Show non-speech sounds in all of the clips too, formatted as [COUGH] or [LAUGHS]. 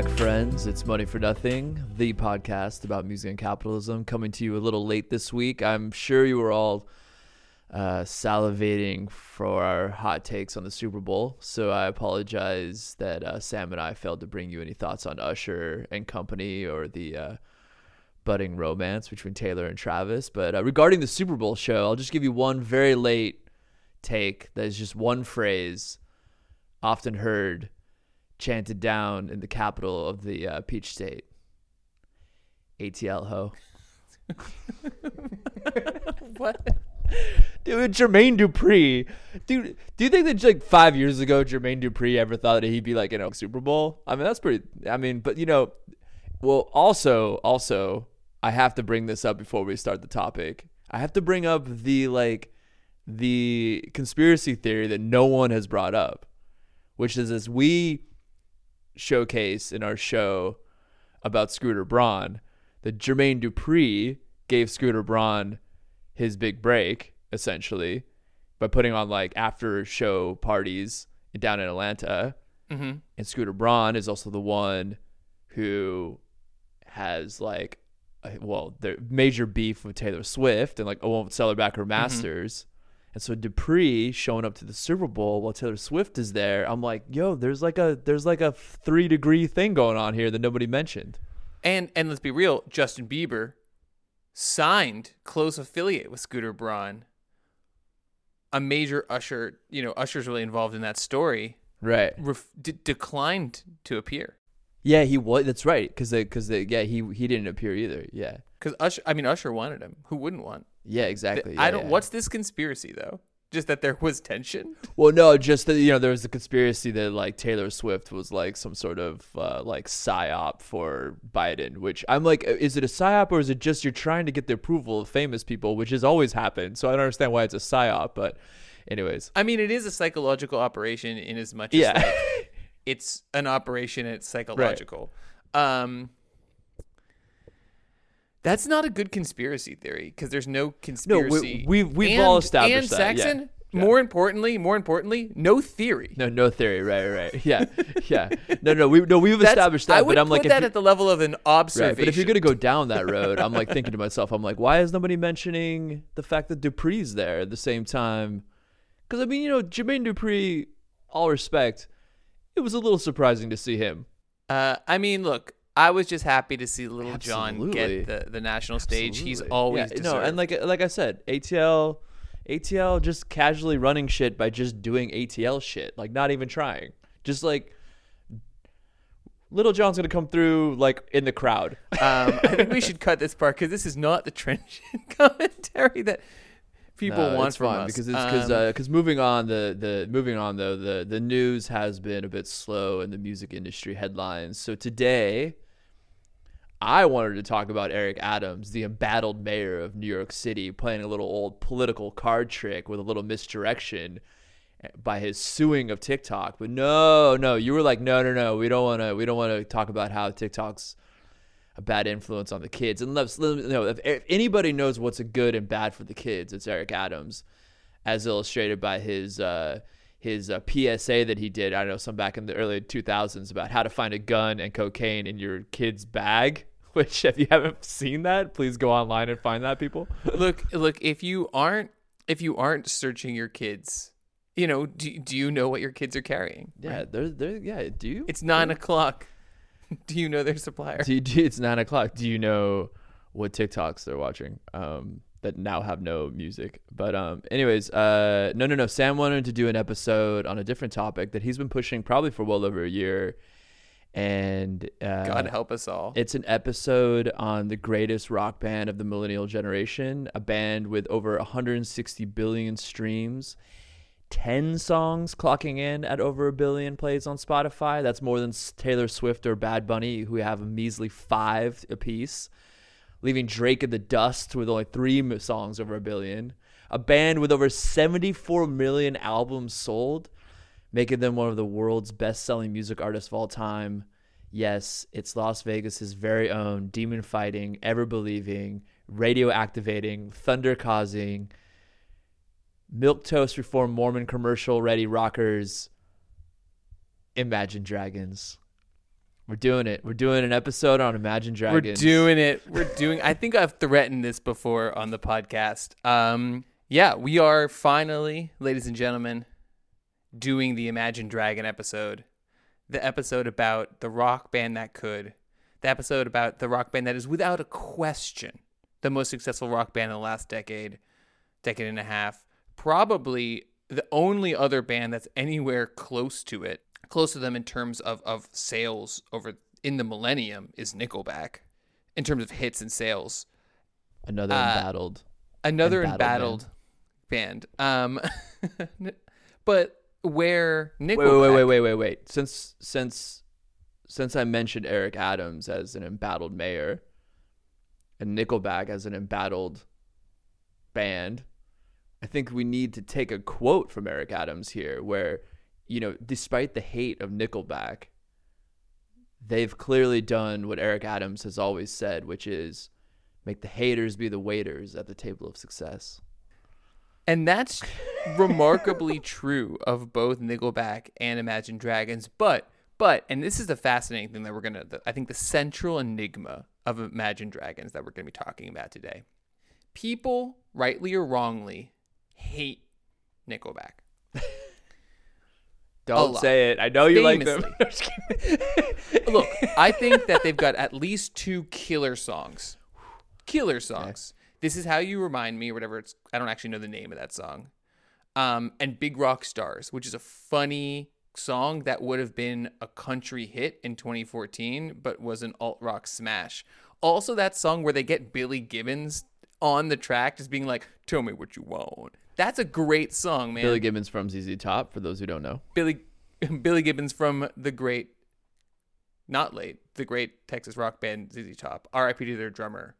back, friends. It's Money for Nothing, the podcast about music and capitalism, coming to you a little late this week. I'm sure you were all uh, salivating for our hot takes on the Super Bowl, so I apologize that uh, Sam and I failed to bring you any thoughts on Usher and company or the uh, budding romance between Taylor and Travis. But uh, regarding the Super Bowl show, I'll just give you one very late take that is just one phrase often heard chanted down in the capital of the uh, Peach State. ATL ho. [LAUGHS] what? Dude, Jermaine Dupri. Dude, do you think that like five years ago, Jermaine Dupri ever thought that he'd be like in a Super Bowl? I mean, that's pretty. I mean, but you know, well, also, also, I have to bring this up before we start the topic. I have to bring up the like the conspiracy theory that no one has brought up, which is as we showcase in our show about Scooter Braun that Jermaine Dupri gave Scooter Braun his big break essentially by putting on like after show parties down in Atlanta. Mm-hmm. And Scooter Braun is also the one who has like, well, the major beef with Taylor Swift and like won't sell her back her masters. And so Dupri showing up to the Super Bowl while Taylor Swift is there, I'm like, yo, there's like a there's like a three degree thing going on here that nobody mentioned. And and let's be real, Justin Bieber signed close affiliate with Scooter Braun. A major Usher, you know, Usher's really involved in that story. Right. Ref- d- declined to appear Yeah, he was. That's right. Because because yeah, he he didn't appear either. Yeah. because Usher. I mean, Usher wanted him. Who wouldn't want? Yeah. Exactly. I Yeah, don't. yeah. What's this conspiracy though? Just that there was tension. [LAUGHS] Well, no, just that you know there was a conspiracy that like Taylor Swift was like some sort of uh, like psyop for Biden, which I'm like, is it a psyop or is it just you're trying to get the approval of famous people, which has always happened. So I don't understand why it's a psyop, but anyways, I mean, it is a psychological operation in as much as yeah, like, [LAUGHS] it's an operation it's psychological. Um, that's not a good conspiracy theory because there's no no, conspiracy. we, we we've and, all established and that. yeah. Saxon, more importantly, more importantly, no theory. No, no theory, right, right, [LAUGHS] yeah, yeah. No, no, we no we've That's- established that, I would but I'm put like, if that you- at the level of an observation. Right, but if you're gonna go down that road, I'm like thinking to myself, I'm like, why is nobody mentioning the fact that Dupri's there at the same time? Because I mean, you know, Jermaine Dupri, all respect, it was a little surprising to see him. uh, I mean, look, I was just happy to see Lil Jon get the, the national stage. He's always yeah, no, and like like I said, ATL, ATL just casually running shit by just doing ATL shit, like not even trying, just like. Lil Jon's gonna come through like in the crowd. Um, I think we [LAUGHS] should cut this part because this is not the trench [LAUGHS] commentary that people No, want from us. because it's because Um, moving on the the moving on though the the news has been a bit slow in the music industry headlines. So today, I wanted to talk about Eric Adams, the embattled mayor of New York City, playing a little old political card trick with a little misdirection by his suing of TikTok. But no, no, you were like, no, no, no, we don't want to, we don't want to talk about how TikTok's a bad influence on the kids. And let's, let know if, if anybody knows what's good and bad for the kids, it's Eric Adams, as illustrated by his uh, his uh, PSA that he did. I don't know some back in the early 2000s about how to find a gun and cocaine in your kid's bag. [LAUGHS] Which, if you haven't seen that, please go online and find that, people. [LAUGHS] look, look. If you aren't, if you aren't searching your kids, you know, do, do you know what your kids are carrying? Yeah, they're they're yeah. Do you? It's nine o'clock. [LAUGHS] Do you know their supplier? Do you, do, it's nine o'clock. Do you know what TikToks they're watching? Um, that now have no music. But um, anyways, uh, no, no, no. Sam wanted to do an episode on a different topic that he's been pushing probably for well over a year, and uh, God help us all. it's an episode on the greatest rock band of the millennial generation, a band with over 160 billion streams, 10 songs clocking in at over a billion plays on Spotify. That's more than Taylor Swift or Bad Bunny, who have a measly five apiece, leaving Drake in the dust with only three songs over a billion. A band with over 74 million albums sold making them one of the world's best selling music artists of all time. Yes, it's Las Vegas's very own demon fighting, ever believing, radio activating, thunder causing, milk toast reform Mormon commercial ready rockers. Imagine Dragons. We're doing it. We're doing an episode on Imagine Dragons. We're doing it. We're doing. I think I've threatened this before on the podcast. Um, yeah, we are finally, ladies and gentlemen, doing the Imagine Dragon episode. The episode about the rock band that could. The episode about the rock band that is without a question the most successful rock band in the last decade, decade and a half. Probably the only other band that's anywhere close to it, close to them in terms of, of sales over in the millennium is Nickelback, in terms of hits and sales. Another Uh, embattled. Another Embattled embattled band. Um, [LAUGHS] but where Nickelback, Wait, wait, wait, wait, wait, wait. Since since since I mentioned Eric Adams as an embattled mayor and Nickelback as an embattled band, I think we need to take a quote from Eric Adams here where, you know, despite the hate of Nickelback, they've clearly done what Eric Adams has always said, which is make the haters be the waiters at the table of success. And that's remarkably true of both Nickelback and Imagine Dragons. But, but, and this is the fascinating thing that we're going to, I think the central enigma of Imagine Dragons that we're going to be talking about today. People, rightly or wrongly, hate Nickelback. [LAUGHS] Don't say it. I know you like them. [LAUGHS] Look, I think that [LAUGHS] they've got at least two killer songs. Killer songs. This is how you remind me, or whatever. It's I don't actually know the name of that song. Um, and Big Rock Stars, which is a funny song that would have been a country hit in 2014, but was an alt rock smash. Also, that song where they get Billy Gibbons on the track, just being like, "Tell me what you want." That's a great song, man. Billy Gibbons from ZZ Top, for those who don't know. Billy [LAUGHS] Billy Gibbons from the great, not late, the great Texas rock band ZZ Top. R.I.P. to their drummer,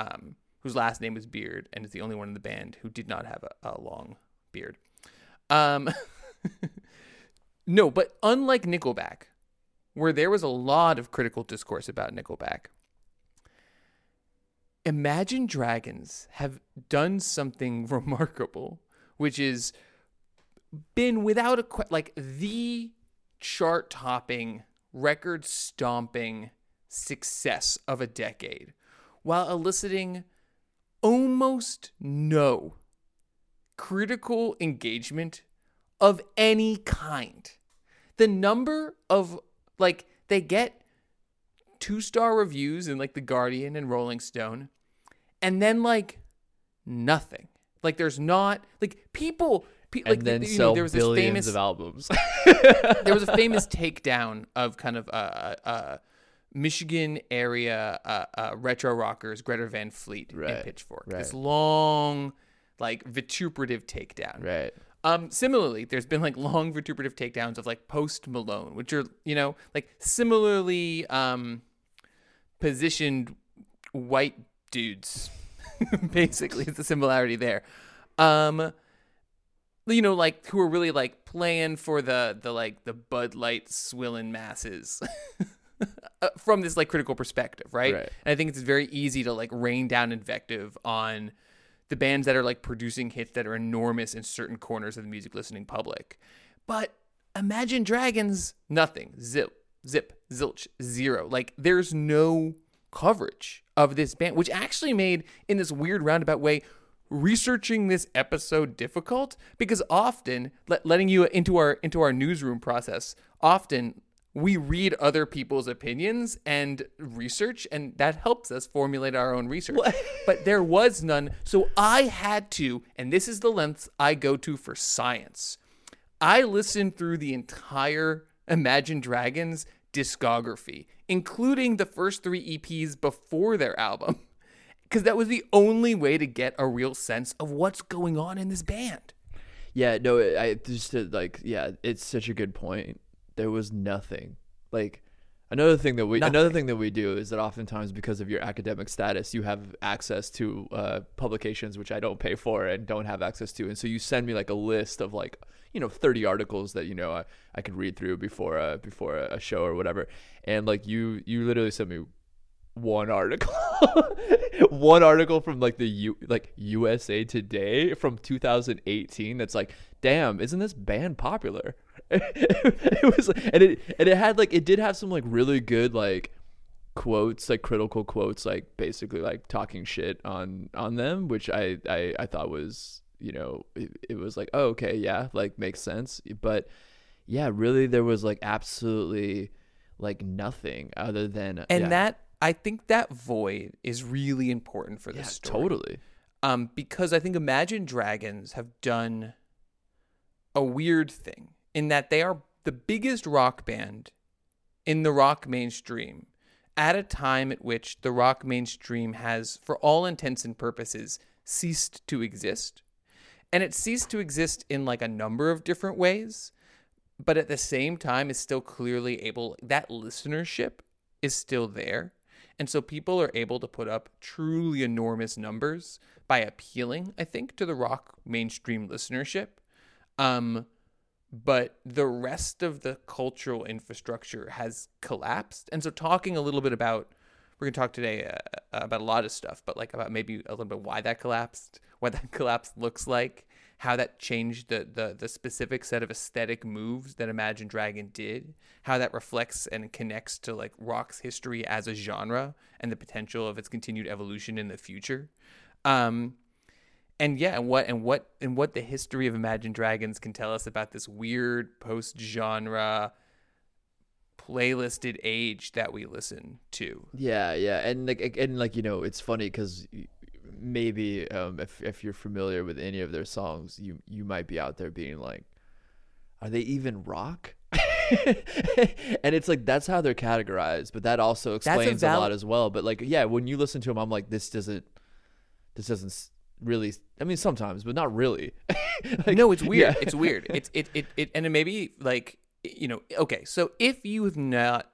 um, whose last name was Beard, and is the only one in the band who did not have a, a long beard. Um, [LAUGHS] no, but unlike Nickelback, where there was a lot of critical discourse about Nickelback. Imagine Dragons have done something [LAUGHS] remarkable, which is been without a que- like the chart topping, record stomping success of a decade while eliciting almost no critical engagement of any kind. The number of like they get two star reviews in like The Guardian and Rolling Stone, and then like nothing. Like there's not like people. Pe- And like then you know, sell there was this billions famous of albums. [LAUGHS] there was a famous [LAUGHS] takedown of kind of uh, uh, Michigan area uh, uh, retro rockers, Greta Van Fleet and Pitchfork. right. This long, like vituperative takedown. right. Um, similarly, there's been like long vituperative takedowns of like Post Malone, which are you know like similarly um, positioned white dudes. [LAUGHS] Basically, it's a similarity there. Um, you know, like who are really like playing for the the like the Bud Light swilling masses. [LAUGHS] [LAUGHS] uh, From this like critical perspective, right? Right. And I think it's very easy to like rain down invective on the bands that are like producing hits that are enormous in certain corners of the music listening public. But Imagine Dragons, nothing. Zip, zip, zilch, zero. Like there's no coverage of this band, which actually made in this weird roundabout way researching this episode difficult because often let, letting you into our into our newsroom process often we read other people's opinions and research and that helps us formulate our own research. [LAUGHS] But there was none. So i had to and this is the lengths i go to for science. I listened through the entire imagine dragons discography including the first three eps before their album [LAUGHS] because that was the only way to get a real sense of what's going on in this band. Yeah, no, I just uh, like yeah, it's such a good point. There was nothing. Like another thing that we another thing that we do is that oftentimes because of your academic status, you have access to uh, publications which I don't pay for and don't have access to, and so you send me like a list of like you know 30 articles that you know I, I could read through before uh, before a, a show or whatever, and like you you literally sent me one article. [LAUGHS] One article from like the U, like USA Today from 2018 that's like, damn, isn't this band popular? [LAUGHS] it was, and it and it had like it did have some like really good like quotes, like critical quotes, like basically like talking shit on on them, which I I, I thought was you know it, it was like oh okay yeah like makes sense, but yeah really there was like absolutely like nothing other than And yeah, that I think that void is really important for this yeah, story. totally Um, because I think Imagine Dragons have done a weird thing in that they are the biggest rock band in the rock mainstream at a time at which the rock mainstream has, for all intents and purposes, ceased to exist. And it ceased to exist in like a number of different ways, but at the same time is still clearly able, that listenership is still there. And so people are able to put up truly enormous numbers by appealing, I think, to the rock mainstream listenership. Um, but the rest of the cultural infrastructure has collapsed. And so, talking a little bit about, we're going to talk today uh, about a lot of stuff, but like about maybe a little bit why that collapsed, what that [LAUGHS] collapse looks like, how that changed the, the, the specific set of aesthetic moves that Imagine Dragon did, how that reflects and connects to like rock's history as a genre and the potential of its continued evolution in the future. Um, and yeah, and what and what and what the history of Imagine Dragons can tell us about this weird post-genre playlisted age that we listen to. Yeah, yeah, and like and like you know, it's funny because maybe um, if if you're familiar with any of their songs, you you might be out there being like, are they even rock? [LAUGHS] and it's like that's how they're categorized, but that also explains a, val- lot as well. But like, yeah, when you listen to them, I'm like, this doesn't, this doesn't really. I mean, sometimes, but not really. [LAUGHS] Like, no, it's weird. yeah. It's weird. [LAUGHS] It's it, it it and it maybe like you know okay. So if you have not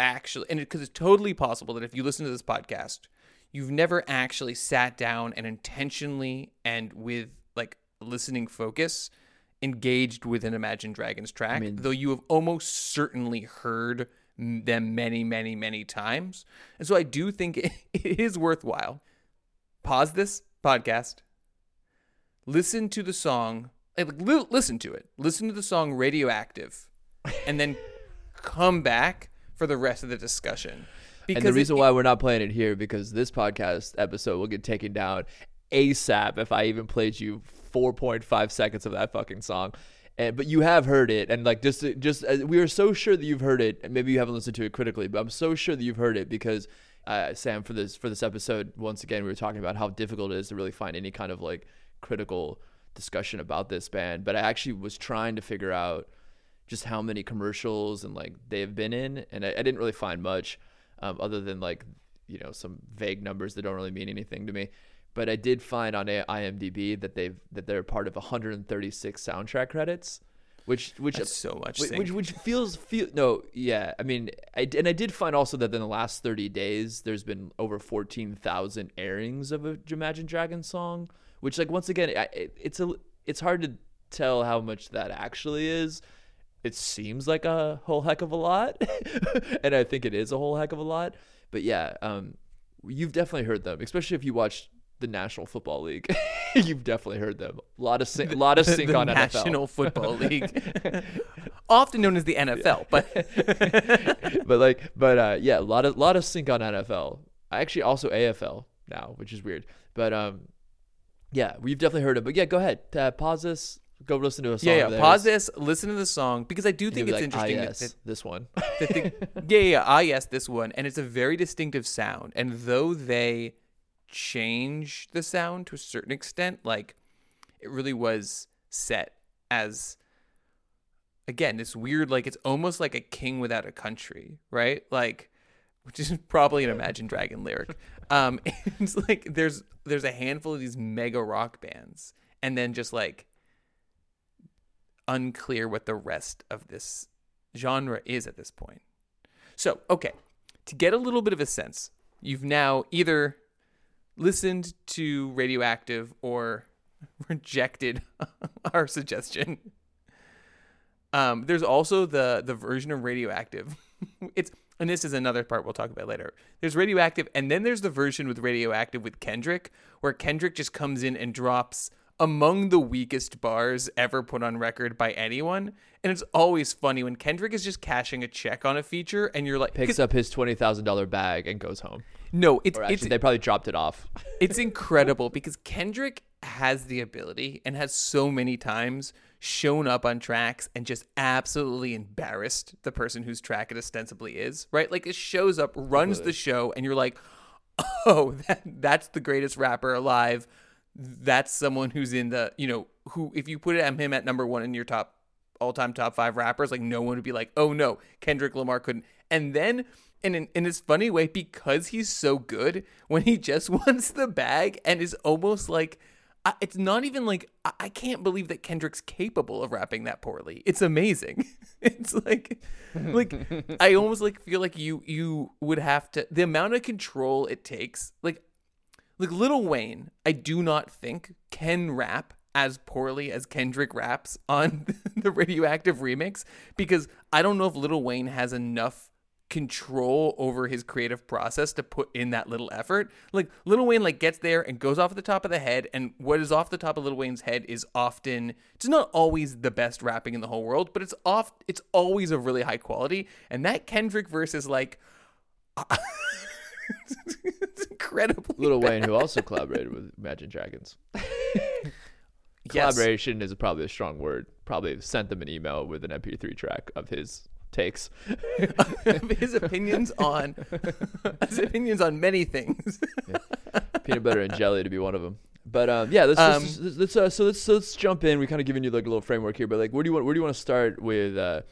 actually, and because it's totally possible that if you listen to this podcast, you've never actually sat down and intentionally and with like listening focus engaged with an Imagine Dragons track, mean- though you have almost certainly heard them many, many, many times. And so I do think it, [LAUGHS] it is worthwhile. Pause this podcast, listen to the song, like li- listen to it, listen to the song Radioactive, and then [LAUGHS] come back for the rest of the discussion. And the it- reason why we're not playing it here because this podcast episode will get taken down ASAP if I even played you 4.5 seconds of that fucking song. And but you have heard it, and like just just uh, we are so sure that you've heard it, and maybe you haven't listened to it critically, but I'm so sure that you've heard it because uh, Sam for this for this episode once again we were talking about how difficult it is to really find any kind of like critical discussion about this band, but I actually was trying to figure out just how many commercials and like they've been in, and I, I didn't really find much um, other than like you know some vague numbers that don't really mean anything to me. But I did find on A- IMDb that they've that they're part of 136 soundtrack credits, which which That's so much which, which which feels feel no yeah I mean I and I did find also that in the last 30 days there's been over 14,000 airings of a Imagine Dragons song, which like once again I, it's a it's hard to tell how much that actually is. It seems like a whole heck of a lot, [LAUGHS] and I think it is a whole heck of a lot. But yeah, um, you've definitely heard them, especially if you watch the National Football League. [LAUGHS] you've definitely heard them. A lot of sync, a lot of sync the on National NFL. Football [LAUGHS] League, often known as the NFL, but but like, but uh, yeah, a lot of lot of sync on NFL. I actually also AFL now, which is weird. But um, yeah, we've definitely heard it. But yeah, go ahead, uh, pause this, go listen to a song. yeah, yeah. Pause this, listen to the song because I do think it's like, interesting Ah, yes, that, this one. [LAUGHS] that the, yeah, yeah, ah, yes, this one, and it's a very distinctive sound. And though they change the sound to a certain extent, like it really was set as again this weird, like it's almost like a king without a country, right? Like, which is [LAUGHS] probably an Imagine Dragon lyric. Um, [LAUGHS] it's like there's there's a handful of these mega rock bands, and then just like unclear what the rest of this genre is at this point. So, okay, to get a little bit of a sense, you've now either listened to Radioactive or [LAUGHS] rejected [LAUGHS] our suggestion. Um, there's also the the version of Radioactive. [LAUGHS] it's and this is another part we'll talk about later. There's Radioactive, and then there's the version with Radioactive with Kendrick, where Kendrick just comes in and drops among the weakest bars ever put on record by anyone. And it's always funny when Kendrick is just cashing a check on a feature, and you're like, Picks up his twenty thousand dollar bag and goes home. no, it's actually, it's they probably dropped it off. [LAUGHS] it's incredible because Kendrick has the ability and has so many times shown up on tracks and just absolutely embarrassed the person whose track it ostensibly is, right? Like it shows up, runs the show, and you're like, [LAUGHS] oh, [LAUGHS] that, that's the greatest rapper alive. That's someone who's in the, you know, who, if you put him at number one in your top all time top five rappers, like no one would be like, oh no, Kendrick Lamar couldn't. And then, in, in, in this funny way, because he's so good, when he just [LAUGHS] wants the bag and is almost like, I, it's not even like, I, I can't believe that Kendrick's capable of rapping that poorly. It's amazing. [LAUGHS] it's like, like, [LAUGHS] I almost like feel like you, you would have to, the amount of control it takes, like, like Lil Wayne, I do not think can rap as poorly as Kendrick raps on [LAUGHS] the Radioactive remix because I don't know if Lil Wayne has enough control over his creative process to put in that little effort. Like Lil Wayne like gets there and goes off the top of the head and what is off the top of Lil Wayne's head is often it's not always the best rapping in the whole world, but it's off it's always of really high quality and that Kendrick verse is like [LAUGHS] [LAUGHS] it's incredible. Lil Wayne, who also collaborated with Imagine Dragons. [LAUGHS] Collaboration is probably a strong word. Probably sent them an email with an MP3 track of his takes. his opinions on [LAUGHS] his opinions on many things. Peanut butter and jelly to be one of them. But um, yeah, let's, Um, let's, let's uh, so let's let's jump in. We kind of giving you like a little framework here, but like, where do you want where do you want to start with uh,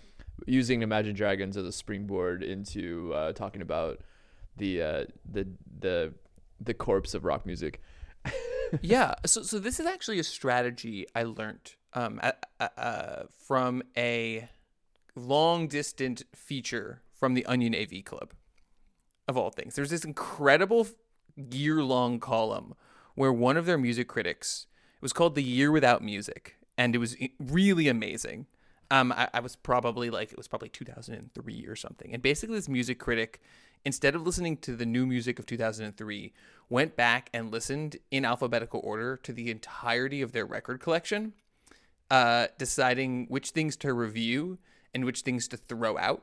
using Imagine Dragons as a springboard into uh, talking about the uh, the the the corpse of rock music? [LAUGHS] yeah. So so this is actually a strategy I learned um uh, from a long distant feature from the Onion AV Club of all things. There's this incredible year long column where one of their music critics it was called the year without music and it was really amazing um, I, I was probably like it was probably 2003 or something and basically this music critic instead of listening to the new music of 2003 went back and listened in alphabetical order to the entirety of their record collection uh, deciding which things to review and which things to throw out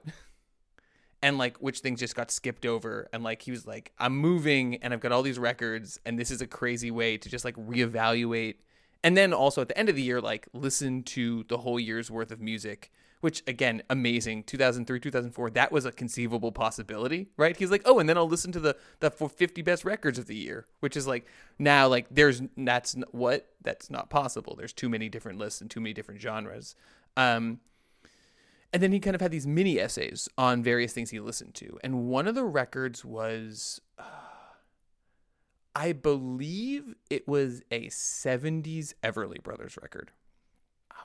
[LAUGHS] and like which things just got skipped over. And like he was like i'm moving and i've got all these records and this is a crazy way to just like reevaluate. And then also at the end of the year like listen to the whole year's worth of music which again amazing. 2003 2004 that was a conceivable possibility right? He's like oh and then i'll listen to the the 50 best records of the year which is like now like there's that's what? That's not possible. There's too many different lists and too many different genres. Um and then he kind of had these mini essays on various things he listened to. And one of the records was, uh, I believe it was a 70s Everly Brothers record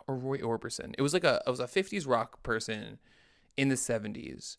or Roy Orbison. It was like a, it was a 50s rock person in the 70s.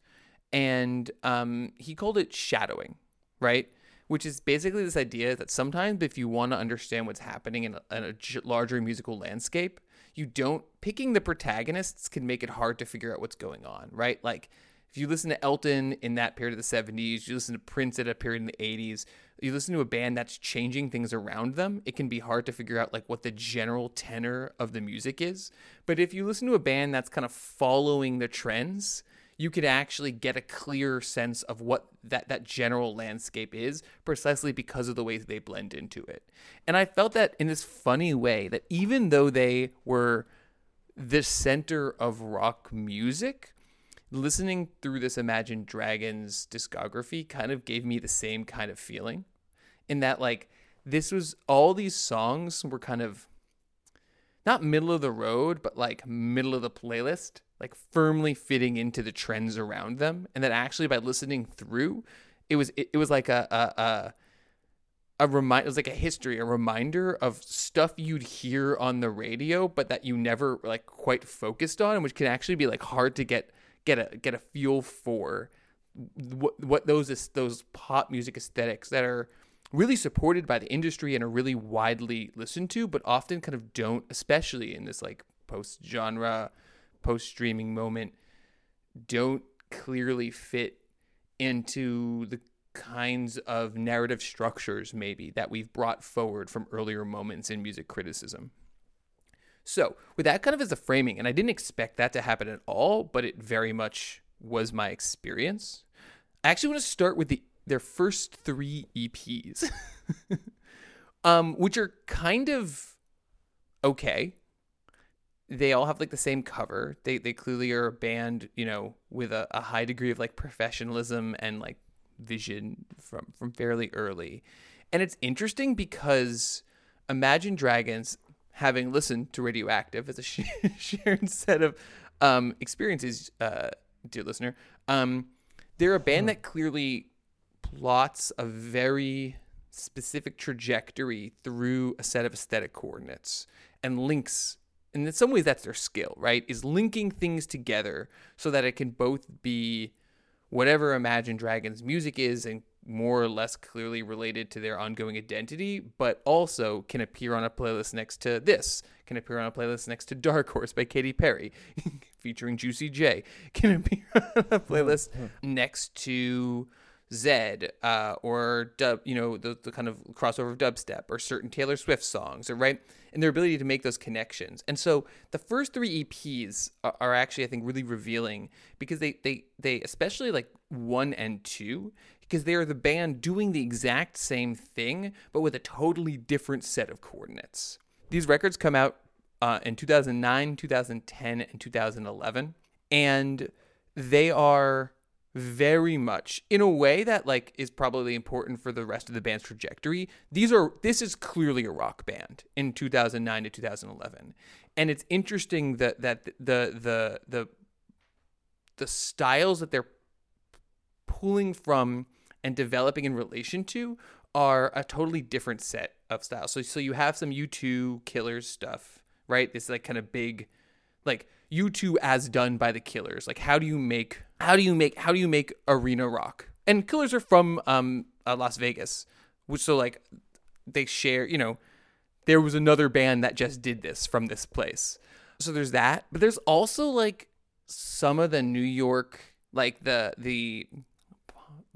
And um, he called it shadowing, right? Which is basically this idea that sometimes if you want to understand what's happening in a, in a larger musical landscape, you don't picking the protagonists can make it hard to figure out what's going on, right? Like if you listen to Elton in that period of the 70s, you listen to Prince at a period in the 80s, you listen to a band that's changing things around them, it can be hard to figure out like what the general tenor of the music is. But if you listen to a band that's kind of following the trends, you could actually get a clear sense of what that, that general landscape is precisely because of the ways they blend into it. And I felt that in this funny way that even though they were the center of rock music, listening through this Imagine Dragons discography kind of gave me the same kind of feeling in that like this was all these songs were kind of not middle of the road, but like middle of the playlist, like firmly fitting into the trends around them. And that actually by listening through, it was it, it was like a a, a a remind it was like a history, a reminder of stuff you'd hear on the radio, but that you never like quite focused on, which can actually be like hard to get get a get a feel for what what those those pop music aesthetics that are really supported by the industry and are really widely listened to, but often kind of don't, especially in this like post genre, post streaming moment, don't clearly fit into the kinds of narrative structures maybe that we've brought forward from earlier moments in music criticism. So, with that kind of as a framing, and I didn't expect that to happen at all, but it very much was my experience. I actually want to start with the their first three EPs, [LAUGHS] um, which are kind of okay. They all have like the same cover. They they clearly are a band, you know, with a, a high degree of like professionalism and like vision from from fairly early. And it's interesting because Imagine Dragons, having listened to Radioactive as a [LAUGHS] shared set of um, experiences, uh, dear listener, um, they're a band that clearly plots a very specific trajectory through a set of aesthetic coordinates and links and in some ways that's their skill right is linking things together so that it can both be whatever imagine dragons music is and more or less clearly related to their ongoing identity, but also can appear on a playlist next to this, can appear on a playlist next to Dark Horse by Katy Perry, [LAUGHS] featuring Juicy J, can appear [LAUGHS] on a playlist next to Zedd, uh, or dub, you know, the, the kind of crossover of dubstep or certain Taylor Swift songs, or right, and their ability to make those connections. And so the first three EPs are, are actually, I think, really revealing because they they they especially like one and two because they are the band doing the exact same thing but with a totally different set of coordinates. These records come out uh, in 2009, 2010, and 2011, and they are very much in a way that like is probably important for the rest of the band's trajectory. These are this is clearly a rock band in 2009 to 2011. And it's interesting that that the the the the styles that they're pulling from and developing in relation to are a totally different set of styles. So so you have some U2 Killers stuff, right? This like kind of big like U2 as done by the Killers. Like how do you make how do you make how do you make arena rock? And Killers are from um uh, Las Vegas, which so like they share, you know, there was another band that just did this from this place. So there's that, but there's also like some of the New York like the the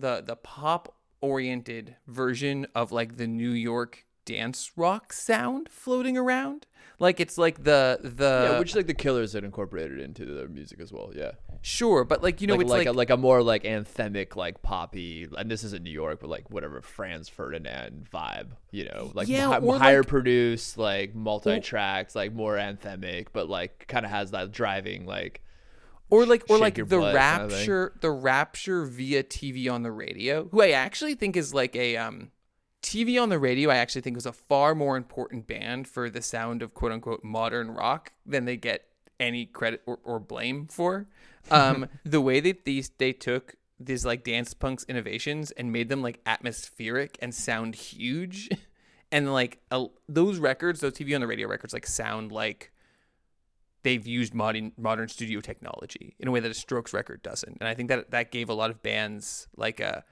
the the pop oriented version of like the New York dance rock sound floating around. Like it's like the the yeah, which is like the Killers that incorporated into their music as well. Yeah, sure, but like you know, like, it's like like, a, like a more like anthemic, like poppy, and this isn't New York, but like whatever Franz Ferdinand vibe. You know, like Yeah, or, higher like- produced, like multi tracks, like more anthemic, but like kind of has that driving like. Or like or like the rapture the rapture via TV on the radio, who I actually think is like a um TV on the radio. I actually think was a far more important band for the sound of quote unquote modern rock than they get any credit or, or blame for. [LAUGHS] Um, the way that these they took these like dance punks innovations and made them like atmospheric and sound huge, [LAUGHS] and like a, those records, those TV on the radio records, like sound like they've used modern modern studio technology in a way that a Strokes record doesn't. And I think that that gave a lot of bands like a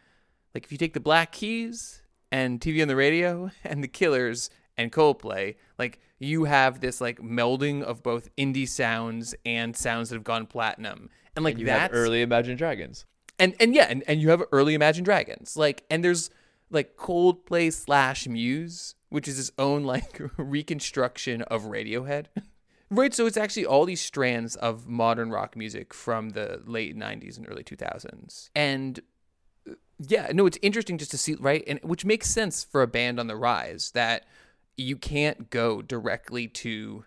like if you take the Black Keys and TV on the radio [LAUGHS] and the Killers and Coldplay, like you have this like melding of both indie sounds and sounds that have gone platinum. And like You have early Imagine Dragons. and and yeah, and, and you have early Imagine Dragons. Like and there's like Coldplay slash Muse, which is its own like [LAUGHS] reconstruction of Radiohead. [LAUGHS] right, so it's actually all these strands of modern rock music from the late '90s and early 2000s, and uh, yeah, no, it's interesting just to see right, and which makes sense for a band on the rise that you can't go directly to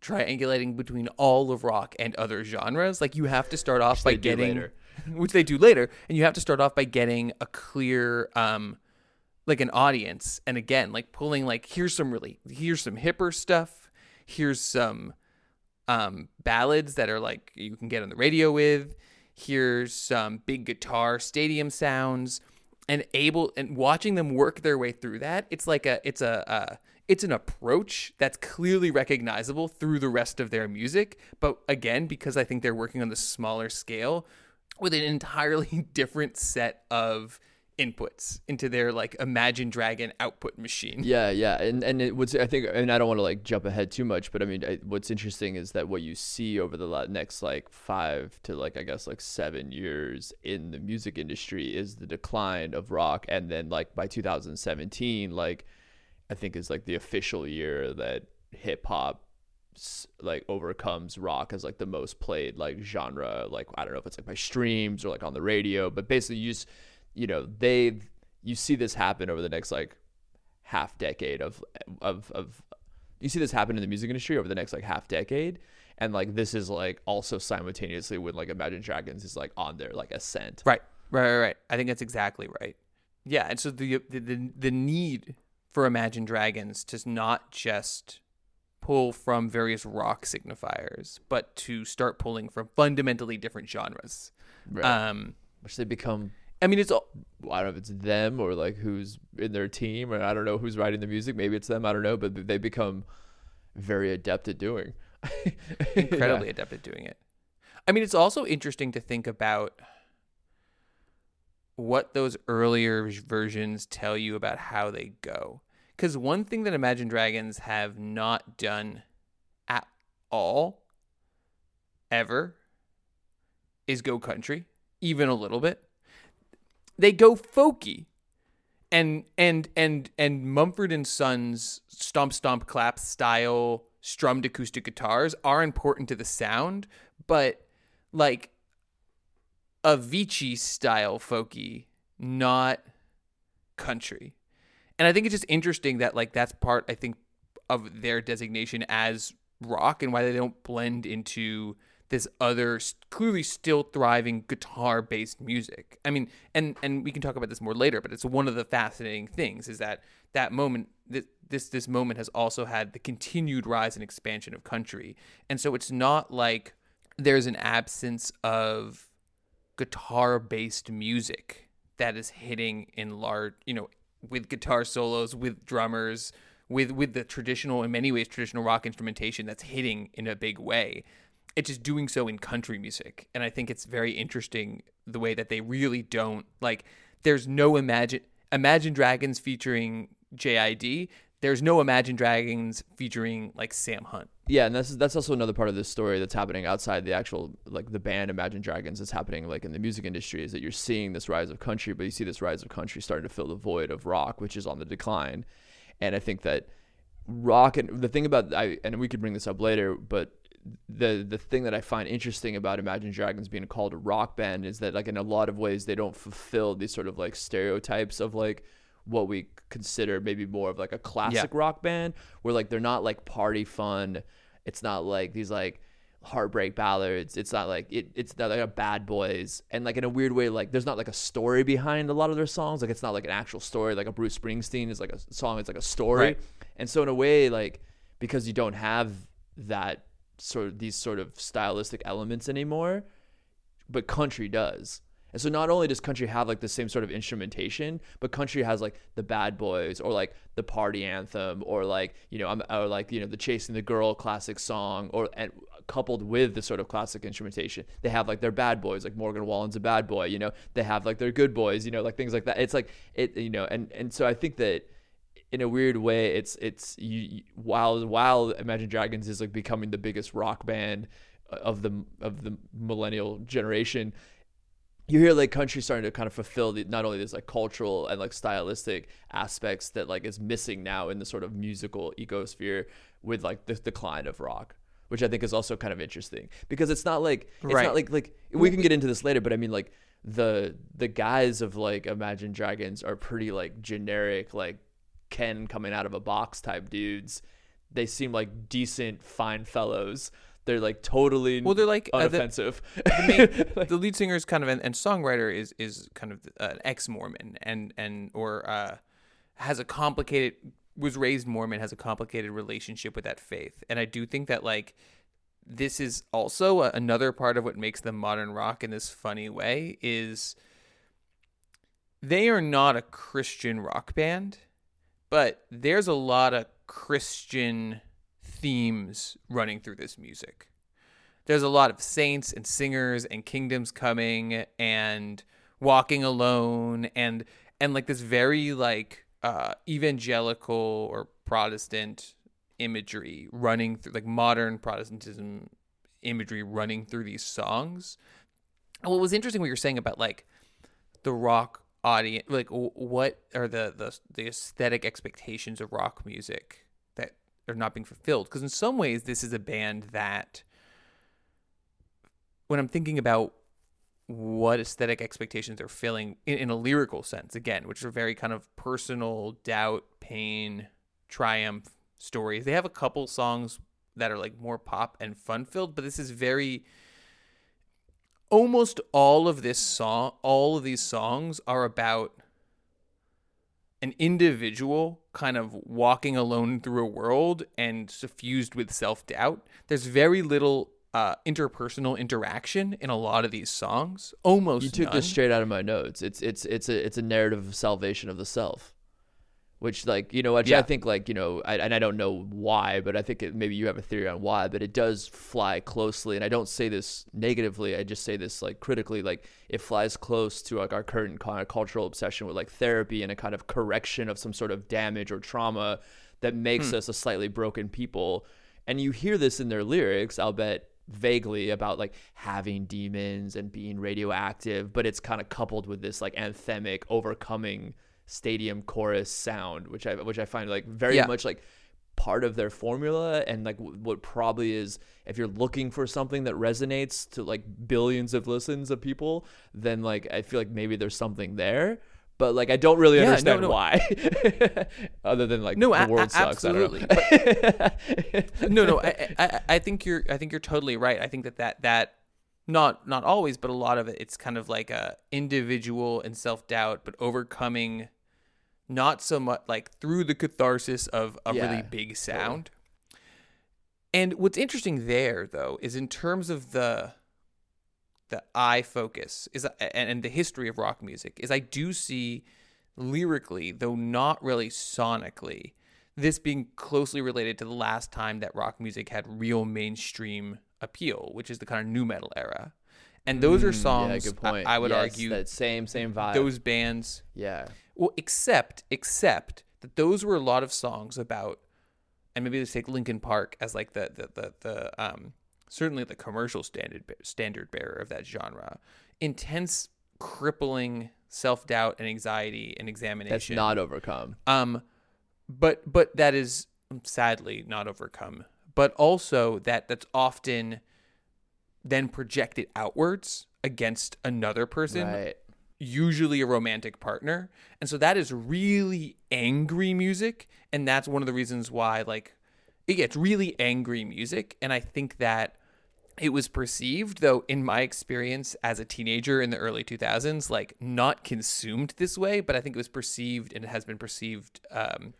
triangulating between all of rock and other genres. Like you have to start off by getting [LAUGHS] which they do later, and you have to start off by getting a clear um like an audience and again like pulling like here's some really here's some hipper stuff here's some um ballads that are like you can get on the radio with. Here's some big guitar stadium sounds. And able and watching them work their way through that it's like a it's a uh, it's an approach that's clearly recognizable through the rest of their music. But again because i think they're working on the smaller scale with an entirely [LAUGHS] different set of inputs into their like Imagine Dragon output machine. Yeah, yeah, and and it was I think, and I don't want to like jump ahead too much, but I mean, I, what's interesting is that what you see over the next like five to like I guess like seven years in the music industry is the decline of rock, and then like by 2017, like I think is like the official year that hip hop like overcomes rock as like the most played like genre like i don't know if it's like by streams or like on the radio but basically you just you know they you see this happen over the next like half decade of of of you see this happen in the music industry over the next like half decade and like this is like also simultaneously when like imagine dragons is like on their like ascent Right, right, right, right. I think that's exactly right. Yeah, and so the the the, the need for Imagine Dragons to not just pull from various rock signifiers, but to start pulling from fundamentally different genres. right? Um, which they become I mean, it's all, I don't know if it's them or like who's in their team, or I don't know who's writing the music. Maybe it's them. I don't know, but they become very adept at doing. [LAUGHS] incredibly adept at doing it. I mean, it's also interesting to think about what those earlier versions tell you about how they go. Because one thing that Imagine Dragons have not done at all, ever, is go country, even a little bit. They go folky. And and and and Mumford and Sons stomp stomp clap style strummed acoustic guitars are important to the sound, but like Avicii style folky, not country. And I think it's just interesting that like that's part I think of their designation as rock and why they don't blend into this other clearly still thriving guitar based music. I mean, and and we can talk about this more later, but it's one of the fascinating things is that that moment this this moment has also had the continued rise and expansion of country. And so it's not like there's an absence of guitar based music that is hitting in large, you know, with guitar solos, with drummers, with with the traditional in many ways traditional rock instrumentation that's hitting in a big way. It's just doing so in country music. And I think it's very interesting the way that they really don't like there's no imagine Imagine Dragons featuring JID. There's no Imagine Dragons featuring like Sam Hunt. Yeah, and that's that's also another part of this story that's happening outside the actual like the band Imagine Dragons that's happening like in the music industry is that you're seeing this rise of country, but you see this rise of country starting to fill the void of rock, which is on the decline. And I think that rock and the thing about I and we could bring this up later, but the the thing that I find interesting about Imagine Dragons being called a rock band is that like in a lot of ways they don't fulfill these sort of like stereotypes of like what we consider maybe more of like a classic rock band where like they're not like party fun. It's not like these like heartbreak ballads. It's not like it, it's not like a bad boys. And like in a weird way like there's not like a story behind a lot of their songs. Like it's not like an actual story. Like a bruce springsteen is like a song it's like a story. Right. and so in a way like because you don't have that sort of these sort of stylistic elements anymore but country does. And so not only does country have like the same sort of instrumentation, but country has like the bad boys or like the party anthem or like, you know, I'm or like, you know, the chasing the girl classic song or and coupled with the sort of classic instrumentation. They have like their bad boys, like Morgan Wallen's a bad boy, you know. They have like their good boys, you know, like things like that. It's like it you know, and and so I think that in a weird way, it's it's you, while while Imagine Dragons is like becoming the biggest rock band uh, of the of the millennial generation. You hear like country starting to kind of fulfill the, not only this like cultural and like stylistic aspects that like is missing now in the sort of musical ecosphere with like the decline of rock, which I think is also kind of interesting because it's not like it's Right. not like like we can get into this later, but I mean like the the guys of like Imagine Dragons are pretty like generic like Ken coming out of a box type dudes. They seem like decent, fine fellows. They're like totally Well, they're like, uh, the- unoffensive. the, main, [LAUGHS] the lead singer is kind of an, and songwriter is is kind of an ex Mormon and and or uh, has a complicated was raised Mormon has a complicated relationship with that faith and I do think that like this is also a, another part of what makes them modern rock in this funny way is they are not a Christian rock band but there's a lot of Christian themes running through this music. There's a lot of saints and singers and kingdoms coming and walking alone and and like this very like uh evangelical or protestant imagery running through like modern protestantism imagery running through these songs. And what was interesting what you're saying about like the rock audience like what are the the, the aesthetic expectations of rock music that are not being fulfilled? Because in some ways this is a band that when i'm thinking about what aesthetic expectations they're filling in, in a lyrical sense again which are very kind of personal doubt pain triumph stories they have a couple songs that are like more pop and fun filled but this is very almost all of this song all of these songs are about an individual kind of walking alone through a world and suffused with self-doubt there's very little uh, interpersonal interaction in a lot of these songs almost You took none. this straight out of my notes. It's it's it's a it's a narrative of salvation of the self, which like you know which Yeah. I think like you know I, and I don't know why, but I think it, maybe you have a theory on why, but it does fly closely, and I don't say this negatively. I just say this like critically, like it flies close to like our current kind of cultural obsession with like therapy and a kind of correction of some sort of damage or trauma that makes Hmm. us a slightly broken people. And you hear this in their lyrics, I'll bet vaguely about like having demons and being radioactive, but it's kind of coupled with this like anthemic overcoming stadium chorus sound, which I which I find like very Yeah. much like part of their formula and like w- what probably is if you're looking for something that resonates to like billions of listens of people then like i feel like maybe there's something there but like i don't really Yeah, understand no. why [LAUGHS] other than like No, the world a- sucks absolutely. I don't know. [LAUGHS] no, no, I, I, I think you're, I think you're totally right. I think that that that not not always, but a lot of it, it's kind of like a individual and self doubt, but overcoming, not so much like through the catharsis of a Yeah, really big sound. And what's interesting there, though, is in terms of the the eye focus is and, and the history of rock music is I do see lyrically, though not really sonically, this being closely related to the last time that rock music had real mainstream appeal, which is the kind of nu metal era. And those are Mm, songs yeah. I, I would Yes, argue that same same vibe those bands yeah well, except except that those were a lot of songs about, and maybe let's take Linkin Park as like the the the, the um certainly the commercial standard standard bearer of that genre. Intense, crippling self doubt and anxiety and examination. that's not overcome Um, but but that is sadly not overcome. But also that that's often then projected outwards against another person right usually a romantic partner. And so that is really angry music. And that's one of the reasons why, like, it gets really angry music. And I think that it was perceived, though, in my experience as a teenager in the early 2000s, like, not consumed this way, but I think it was perceived and it has been perceived. Um,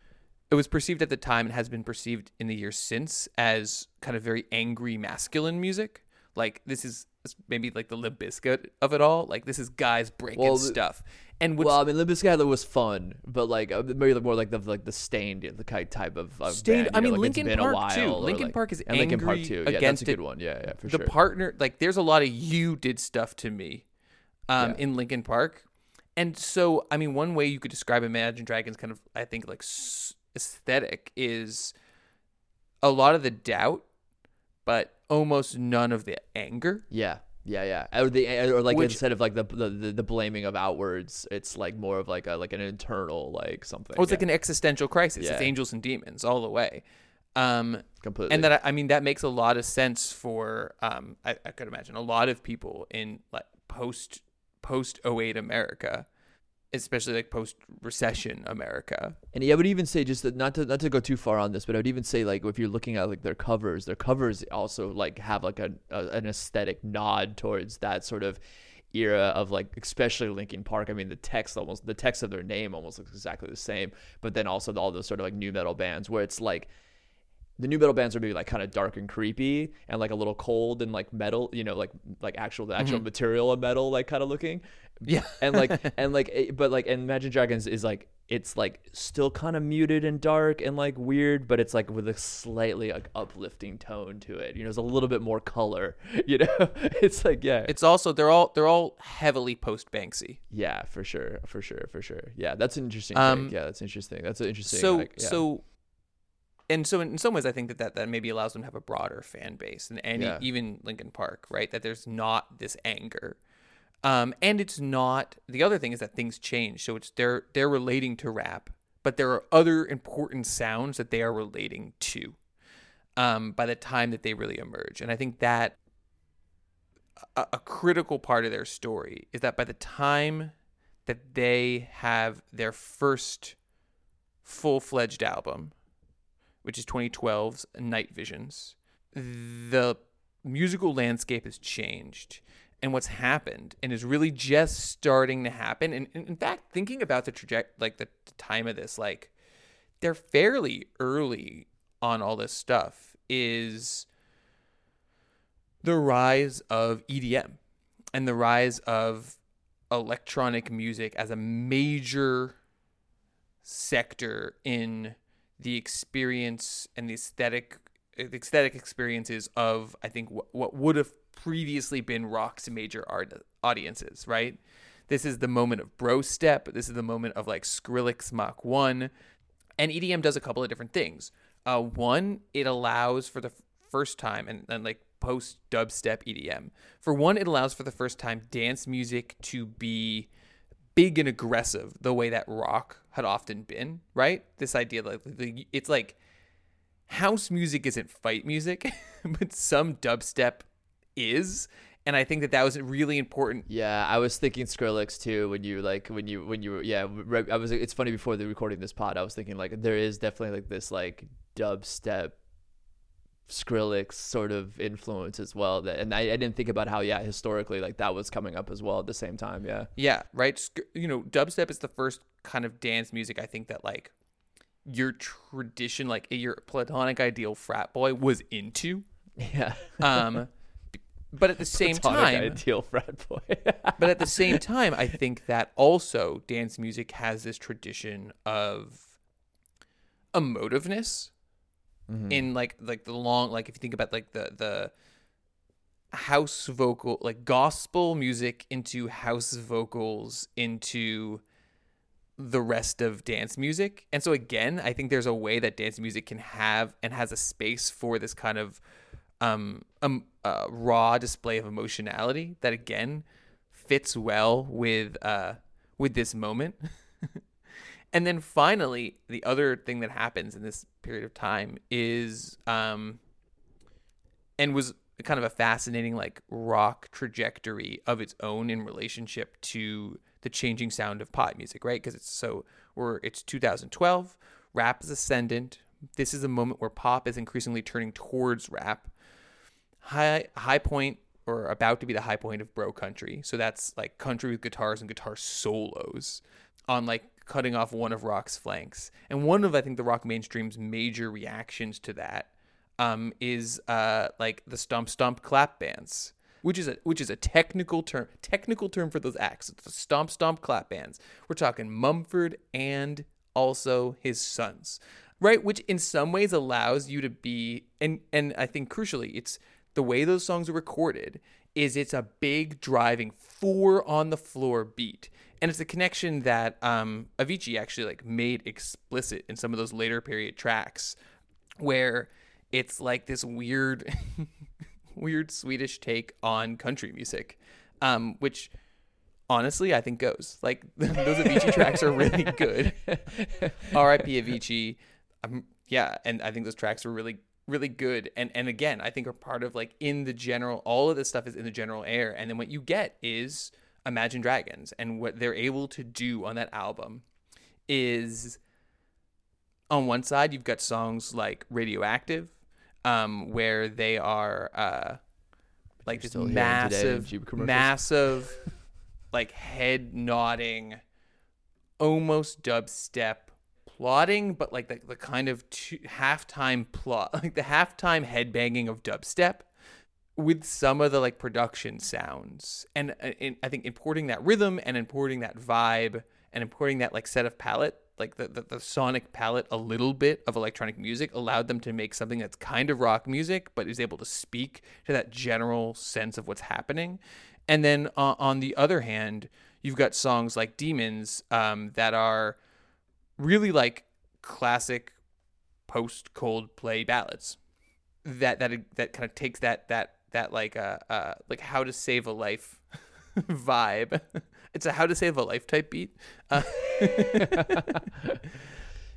it was perceived at the time and has been perceived in the years since as kind of very angry masculine music. Like this is maybe like the Limp Bizkit of it all. Like this is guys breaking Well, stuff. And well, I mean, Limp Bizkit was fun, but like uh, maybe more like the like the Staind the kind type of uh, Staind- Band, I know, mean, like it's Park, a while, too. like- Park is and Linkin Park angry too. Yeah, that's a good one. Yeah, yeah, for the sure. The partner like there's a lot of you did stuff to me um Yeah. in Linkin Park. And so I mean one way you could describe Imagine Dragons kind of I think like s- aesthetic is a lot of the doubt but almost none of the anger. Yeah, yeah, yeah. Or the or like Which- instead of like the, the the blaming of outwards, it's like more of like a like an internal like something. Oh, it's yeah, like an existential crisis. It's angels and demons all the way. Um completely. and that I mean that makes a lot of sense for um I, I could imagine a lot of people in like post post 08 America especially like post recession America And yeah, I would even say just that not to not to go too far on this, but I would even say like if you're looking at like their covers, their covers also like have like a, a an aesthetic nod towards that sort of era of like especially Linkin Park. I mean the text almost the text of their name almost looks exactly the same, but then also all those sort of like nu metal bands where it's like the nu metal bands are maybe like kind of dark and creepy and like a little cold and like metal, you know, like like actual the actual mm-hmm. material of metal like kind of looking. Yeah. and like [LAUGHS] and like but like and Imagine Dragons is like it's like still kind of muted and dark and like weird, but it's like with a slightly like uplifting tone to it. You know, there's a little bit more color. [LAUGHS] You know, [LAUGHS] it's like yeah, It's also they're all they're all heavily post Banksy. yeah, for sure, for sure, for sure. Yeah, that's an interesting. Um, take. Yeah, that's interesting. That's an interesting. so like, yeah. so and so in some ways i think that, that that maybe allows them to have a broader fan base and any Yeah. even linkin park right that there's not this anger um and it's not the other thing is that things change so it's they're they're relating to rap but there are other important sounds that they are relating to um by the time that they really emerge and i think that a, a critical part of their story is that by the time that they have their first full-fledged album which is 2012's Night Visions, the musical landscape has changed. And what's happened and is really just starting to happen. And, and in fact, thinking about the trajectory, like the, the time of this, like they're fairly early on all this stuff, is the rise of EDM and the rise of electronic music as a major sector in the experience and the aesthetic the aesthetic experiences of I think what, what would have previously been rock's major art audiences, right? This is the moment of brostep. This is the moment of like Skrillex Mach 1. And EDM does a couple of different things. Uh, one, it allows for the f- first time, and, and like post dubstep EDM, for one, it allows for the first time dance music to be big and aggressive the way that rock had often been, right? This idea like the- it's like house music isn't fight music, [LAUGHS] but some dubstep is, and I think that that was really important. Yeah, I was thinking Skrillex too when you like when you when you yeah I was it's funny before the recording this pod I was thinking like there is definitely like this like dubstep Skrillex sort of influence as well that and I, I didn't think about how yeah historically like that was coming up as well at the same time yeah Yeah, right. You know, dubstep is the first kind of dance music I think that like your tradition, like your platonic ideal frat boy was into. [LAUGHS] yeah Um, but at the same time, ideal frat boy [LAUGHS] but at the same time, I think that also dance music has this tradition of emotiveness mm-hmm. in like like the long like if you think about like the the house vocal like gospel music into house vocals into the rest of dance music. And so again, I think there's a way that dance music can have and has a space for this kind of um, um raw display of emotionality that again fits well with uh with this moment. [LAUGHS] and then finally, the other thing that happens in this period of time is um and was kind of a fascinating like rock trajectory of its own in relationship to the changing sound of pop music, right? Because it's so we're it's 2012, rap is ascendant. This is a moment where pop is increasingly turning towards rap. High high point or about to be the high point of bro country. So that's like country with guitars and guitar solos on like cutting off one of rock's flanks. And one of I think the rock mainstream's major reactions to that um, is uh, like the stomp stomp clap bands, which is a which is a technical term technical term for those acts. It's the stomp stomp clap bands. We're talking Mumford and also his sons, right? Which in some ways allows you to be and and I think crucially, it's the way those songs are recorded is it's a big driving four on the floor beat. And it's a connection that um, Avicii actually like made explicit in some of those later period tracks where it's like this weird [LAUGHS] weird Swedish take on country music um, which honestly I think goes. Like [LAUGHS] those Avicii tracks are really [LAUGHS] good. R.I.P. Avicii. Um, yeah and I think those tracks were really really good. And and again I think are part of like in the general all of this stuff is in the general air. And then what you get is Imagine Dragons. And what they're able to do on that album is on one side you've got songs like Radioactive um where they are uh like this hearing massive massive [LAUGHS] like head nodding almost dubstep plotting, but like the, the kind of two, halftime plot, [LAUGHS] like the halftime headbanging of dubstep. with some of the like production sounds and, uh, and I think importing that rhythm and importing that vibe and importing that like set of palette like the, the, the sonic palette a little bit of electronic music allowed them to make something that's kind of rock music but is able to speak to that general sense of what's happening and then uh, on the other hand you've got songs like demons um, that are really like classic post Coldplay ballads that that that kind of takes that that that like uh, uh like how to save a life [LAUGHS] vibe. It's a how to save a life type beat. Uh, [LAUGHS]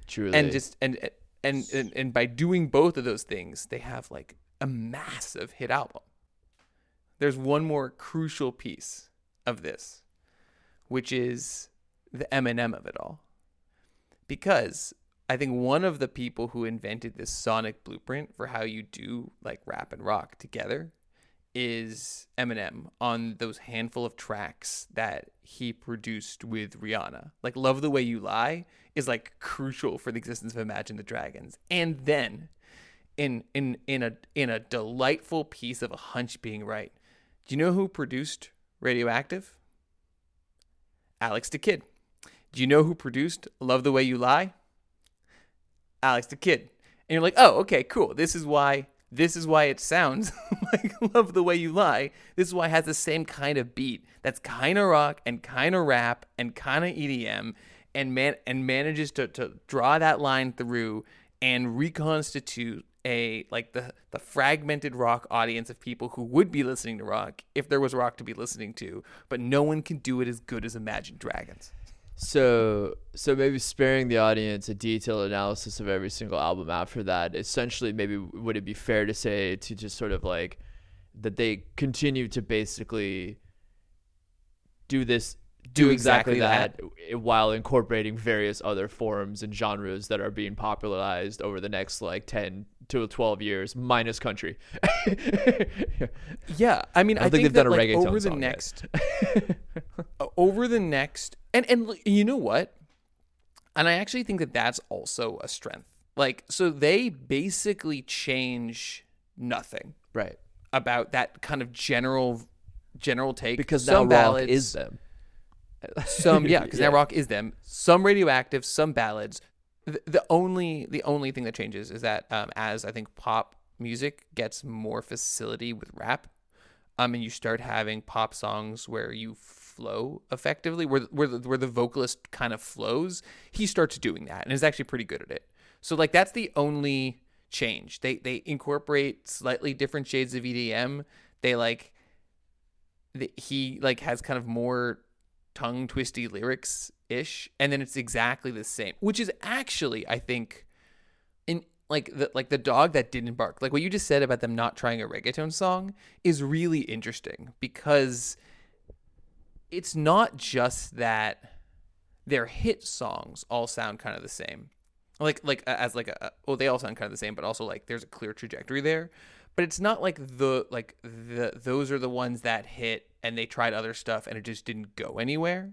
Truly. and just and, and and and by doing both of those things, they have like a massive hit album. There's one more crucial piece of this, which is the Eminem of it all. Because I think one of the people who invented this sonic blueprint for how you do like rap and rock together is Eminem on those handful of tracks that he produced with Rihanna. Like Love the Way You Lie is like crucial for the existence of Imagine the Dragons. And then in in in a in a delightful piece of a hunch being right. Do you know who produced Radioactive? Alex da Kid. Do you know who produced Love the Way You Lie? Alex da Kid. And you're like, "Oh, okay, cool. This is why this is why it sounds [LAUGHS] like Love the Way You Lie. This is why it has the same kind of beat that's kind of rock and kind of rap and kind of EDM and man and manages to, to draw that line through and reconstitute a like the the fragmented rock audience of people who would be listening to rock if there was rock to be listening to, but no one can do it as good as Imagine Dragons. So, so maybe sparing the audience a detailed analysis of every single album after that. Essentially, maybe would it be fair to say to just sort of like that they continue to basically do this, do, exactly, exactly that, eh, while incorporating various other forms and genres that are being popularized over the next like ten to twelve years, minus country. Yeah, I mean, I I, think think, they've that done a like, reggaeton over the next, [LAUGHS] over the next, and and you know what? And I actually think that that's also a strength. Like, so they basically change nothing right. about that kind of general general take Because now some rock ballads, is them. Some [LAUGHS] yeah because Yeah. now rock is them. Some radioactive some ballads. The, the only the only thing that changes is that um, as i think pop music gets more facility with rap um and you start having pop songs where you flow effectively where where the, where the vocalist kind of flows he starts doing that and is actually pretty good at it. So like that's the only change. They they incorporate slightly different shades of edm they like the, he like has kind of more tongue twisty lyrics ish and then it's exactly the same which is actually i think in like the like the dog that didn't bark like what you just said about them not trying a reggaeton song is really interesting because it's not just that their hit songs all sound kind of the same like like as like a well they all sound kind of the same but also like there's a clear trajectory there but it's not like the like the those are the ones that hit and they tried other stuff and it just didn't go anywhere.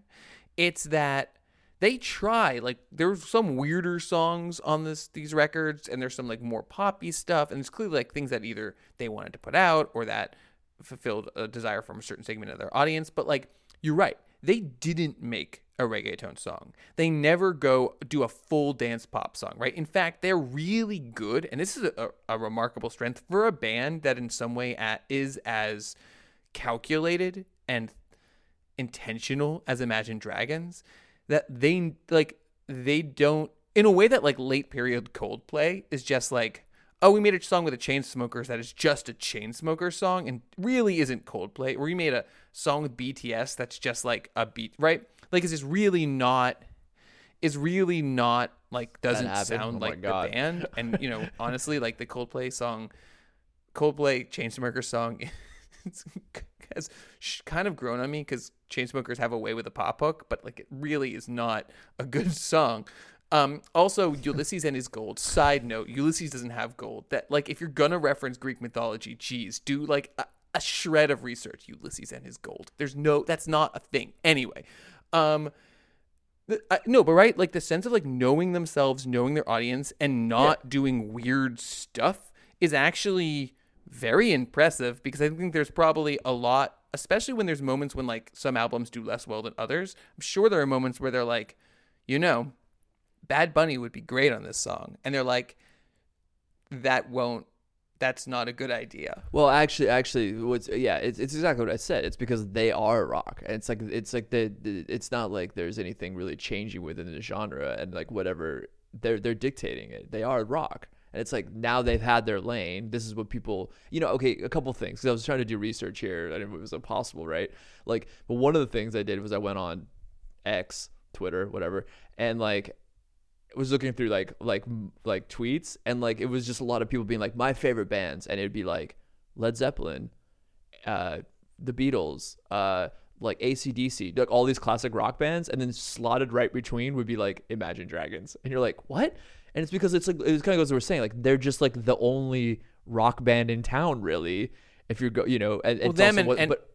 It's that they try like there's some weirder songs on this these records and there's some like more poppy stuff and it's clearly like things that either they wanted to put out or that fulfilled a desire from a certain segment of their audience. But like you're right. They didn't make a reggaeton song. They never go do a full dance pop song right? In fact they're really good and this is a, a remarkable strength for a band that in some way at, is as calculated and intentional as Imagine Dragons that they like they don't in a way that like late period Coldplay is just like oh we made a song with the Chainsmokers that is just a Chainsmokers song and really isn't Coldplay or we made a song with BTS that's just like a beat right? Like it's just really not is really not like doesn't sound Oh like the band. And you know [LAUGHS] honestly like the Coldplay song Coldplay Chainsmokers song has kind of grown on me because Chainsmokers have a way with a pop hook, but like it really is not a good [LAUGHS] song. Um, also, Ulysses and his gold. Side note: Ulysses doesn't have gold. That like if you're gonna reference Greek mythology, geez, do like a, a shred of research. Ulysses and his gold. There's no. That's not a thing. Anyway, um, the, I, no, but right, like the sense of like knowing themselves, knowing their audience, and not doing weird stuff is actually very impressive because I think there's probably a lot, especially when there's moments when like some albums do less well than others. I'm sure there are moments where they're like, you know, Bad Bunny would be great on this song, and they're like, that won't. That's not a good idea. Well, actually, actually, what's yeah, it's, it's exactly what I said. It's because they are rock, and it's like it's like the, the it's not like there's anything really changing within the genre, and like whatever they're they're dictating it. They are rock, and it's like now they've had their lane. This is what people, you know. Okay, a couple things. Because I was trying to do research here, and it was impossible, right? Like, but one of the things I did was I went on X, Twitter, whatever, and like was looking through like like like tweets and like it was just a lot of people being like my favorite bands and it'd be like Led Zeppelin, uh, the Beatles, uh, like ACDC, like all these classic rock bands, and then slotted right between would be like Imagine Dragons, and you're like what? And it's because it's like it kind of goes what we're saying, like they're just like the only rock band in town, really. If you're go, you know, and, Well, it's them and, what- and but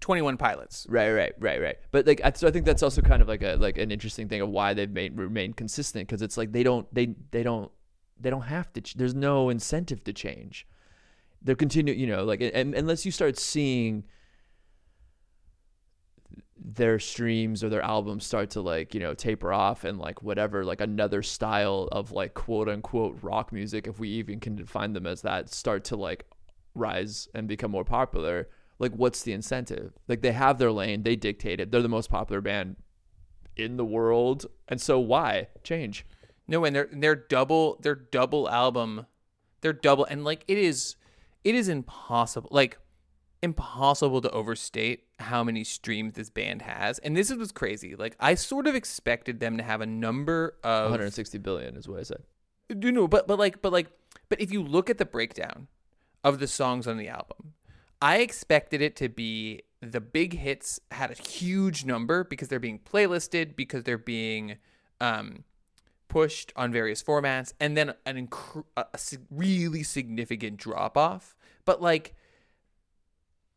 21 Pilots. Right, right, right, right. But like, I- so I think that's also kind of like a like an interesting thing of why they've made remained consistent because it's like they don't they they don't they don't have to. Ch- there's no incentive to change. They're continue, you know, like and, unless you start seeing their streams or their albums start to like you know taper off and like whatever like another style of like quote unquote rock music if we even can define them as that start to like rise and become more popular like what's the incentive? Like they have their lane they dictate it they're the most popular band in the world and so why change? No, and their their double their double album, their double and like it is it is impossible like impossible to overstate how many streams this band has. And this is what's crazy. Like I sort of expected them to have a number of 160 billion is what i said you know, but but like but like but if you look at the breakdown of the songs on the album, I expected it to be the big hits had a huge number because they're being playlisted because they're being um pushed on various formats and then an inc- a a really significant drop off but like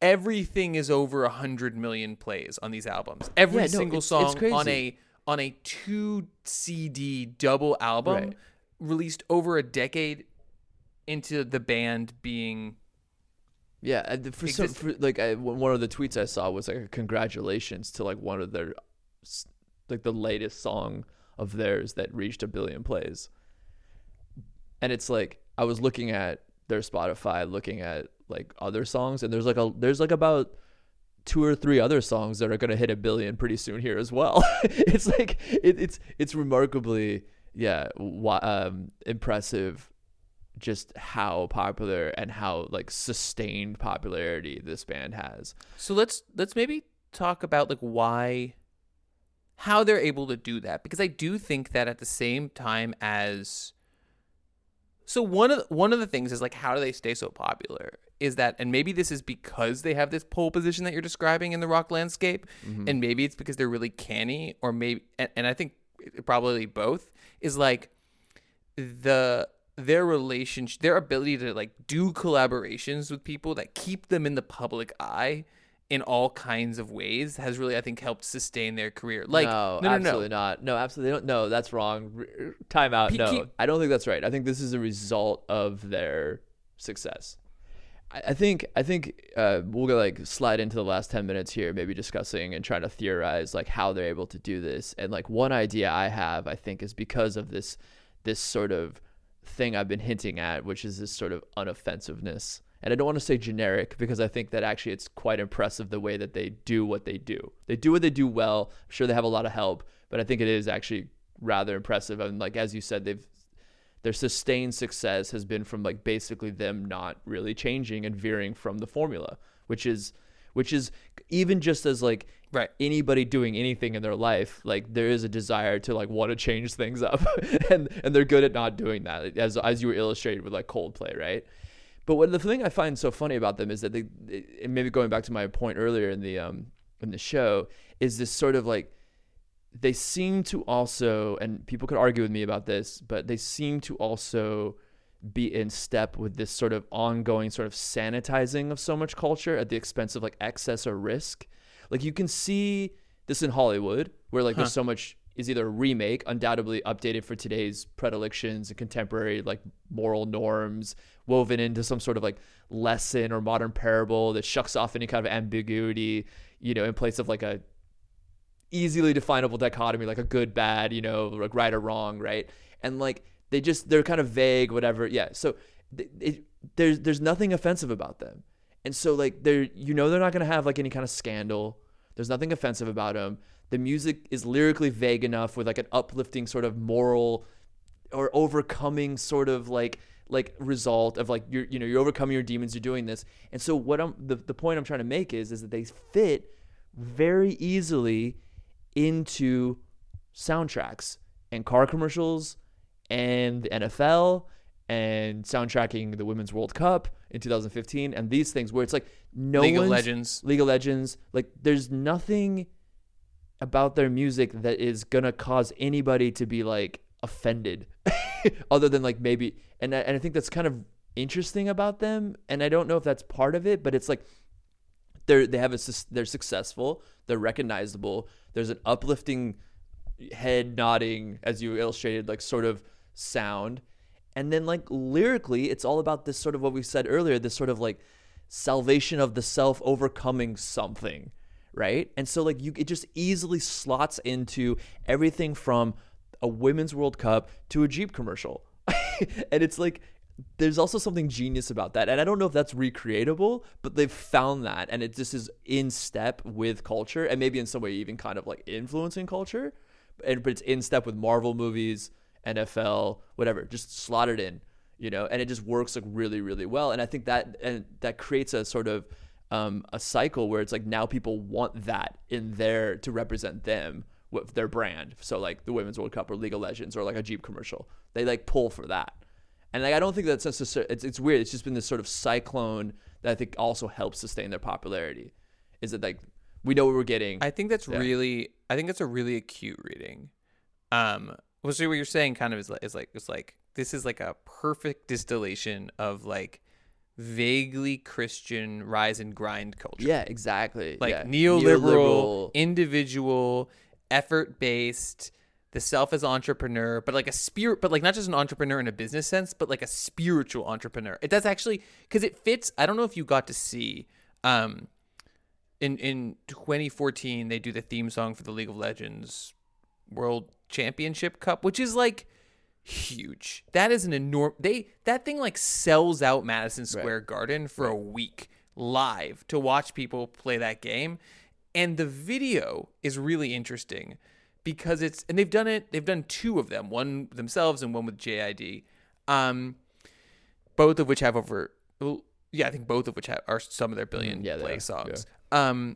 everything is over a hundred million plays on these albums every Yeah, no, single it's- it's song on a on a two cd double album Right. released over a decade into the band being Yeah, for some, for like I, one one of the tweets I saw was like a congratulations to like one of their, like the latest song of theirs that reached a billion plays. And it's like I was looking at their Spotify, looking at like other songs, and there's like a there's like about two or three other songs that are gonna hit a billion pretty soon here as well. [LAUGHS] it's like it, it's it's remarkably yeah um, impressive just how popular and how like sustained popularity this band has. So let's let's maybe talk about like why how they're able to do that because I do think that at the same time as so one of the, one of the things is like how do they stay so popular is that and maybe this is because they have this pole position that you're describing in the rock landscape mm-hmm. and maybe it's because they're really canny or maybe and, and I think probably both is like the their relationship their ability to like do collaborations with people that keep them in the public eye in all kinds of ways has really I think helped sustain their career. Like no, no, no, absolutely no. not. No, absolutely not. No, that's wrong. R- Time out. Pe- No, keep- I don't think that's right. I think this is a result of their success. I, think I think uh, we'll like slide into the last ten minutes here, maybe discussing and trying to theorize like how they're able to do this. And like one idea I have, I think, is because of this this sort of thing I've been hinting at, which is this sort of unoffensiveness. And I don't want to say generic because I think that actually it's quite impressive the way that they do what they do. They do what they do well. I'm sure they have a lot of help, but I think it is actually rather impressive. And like as you said, they've their sustained success has been from like basically them not really changing and veering from the formula, which is which is even just as like Right. anybody doing anything in their life, like there is a desire to like want to change things up, [LAUGHS] and and they're good at not doing that, as as you were illustrated with like Coldplay, right? But what the thing I find so funny about them is that they, maybe going back to my point earlier in the um in the show, is this sort of like they seem to also, and people could argue with me about this, but they seem to also be in step with this sort of ongoing sort of sanitizing of so much culture at the expense of like excess or risk. Like you can see this in Hollywood, where like there's so much is either a remake, undoubtedly updated for today's predilections and contemporary like moral norms, woven into some sort of like lesson or modern parable that shucks off any kind of ambiguity, you know, in place of like a easily definable dichotomy, like a good, bad, you know, like right or wrong, right? And like they just they're kind of vague, whatever. Yeah. So it, it, there's there's nothing offensive about them, and so like they're you know they're not gonna have like any kind of scandal. There's nothing offensive about them. The music is lyrically vague enough with like an uplifting sort of moral or overcoming sort of like like result of like you're you know you're overcoming your demons you're doing this and so what i'm the, the point i'm trying to make is is that they fit very easily into soundtracks and car commercials and the nfl and soundtracking the women's world cup in 2015 and these things where it's like no League of Legends. League of Legends. Like, there's nothing about their music that is gonna cause anybody to be like offended, [LAUGHS] other than like maybe. And I, and I think that's kind of interesting about them. And I don't know if that's part of it, but it's like they're they have a they're successful, they're recognizable. There's an uplifting head nodding as you illustrated like sort of sound and then like lyrically it's all about this sort of what we said earlier this sort of like salvation of the self overcoming something right and so like you it just easily slots into everything from a women's world cup to a jeep commercial [LAUGHS] and it's like there's also something genius about that and i don't know if that's recreatable but they've found that and it just is in step with culture and maybe in some way even kind of like influencing culture and but it's in step with marvel movies nfl whatever just slot it in you know and it just works like really really well and i think that and that creates a sort of um, a cycle where it's like now people want that in there to represent them with their brand. So like the women's world cup or league of legends or like a jeep commercial they like pull for that and like, I don't think that's necessary. It's, it's weird. It's just been this sort of cyclone that I think also helps sustain their popularity. Is that like we know what we're getting? I think that's Yeah. really I think that's a really acute reading. Um well so what you're saying kind of is like is like it's like this is like a perfect distillation of like vaguely Christian rise and grind culture. yeah, exactly. Like yeah. neoliberal, individual, effort based, the self as entrepreneur, but like a spirit, but like not just an entrepreneur in a business sense, but like a spiritual entrepreneur. It does actually because it fits. I don't know if you got to see, um, in in 2014 they do the theme song for the League of Legends World Championship Cup, which is like huge. That is an enormous. They that thing like sells out Madison Square Garden for a week live to watch people play that game, and the video is really interesting because it's and they've done it. They've done two of them, one themselves and one with JID, um, both of which have over. well, Yeah, I think both of which have, are some of their billion yeah, play are, songs. Um,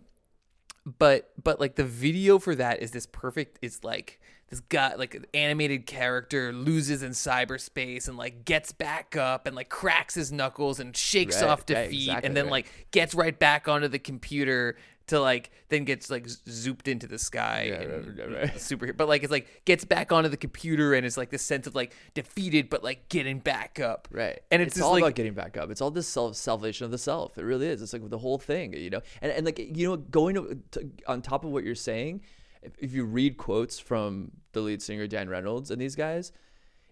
but but like the video for that is this perfect it's like this guy like an animated character loses in cyberspace and like gets back up and like cracks his knuckles and shakes Right, off right, defeat exactly and then right. like gets right back onto the computer to like then gets like zooped into the sky Yeah, and right, right, right. super but like it's like gets back onto the computer and it's like this sense of like defeated but like getting back up Right. and it's, it's all like about getting back up. It's all this self salvation of the self. It really is. It's like the whole thing, you know. And and like you know, going to, to, on top of what you're saying, if, if you read quotes from the lead singer Dan Reynolds and these guys,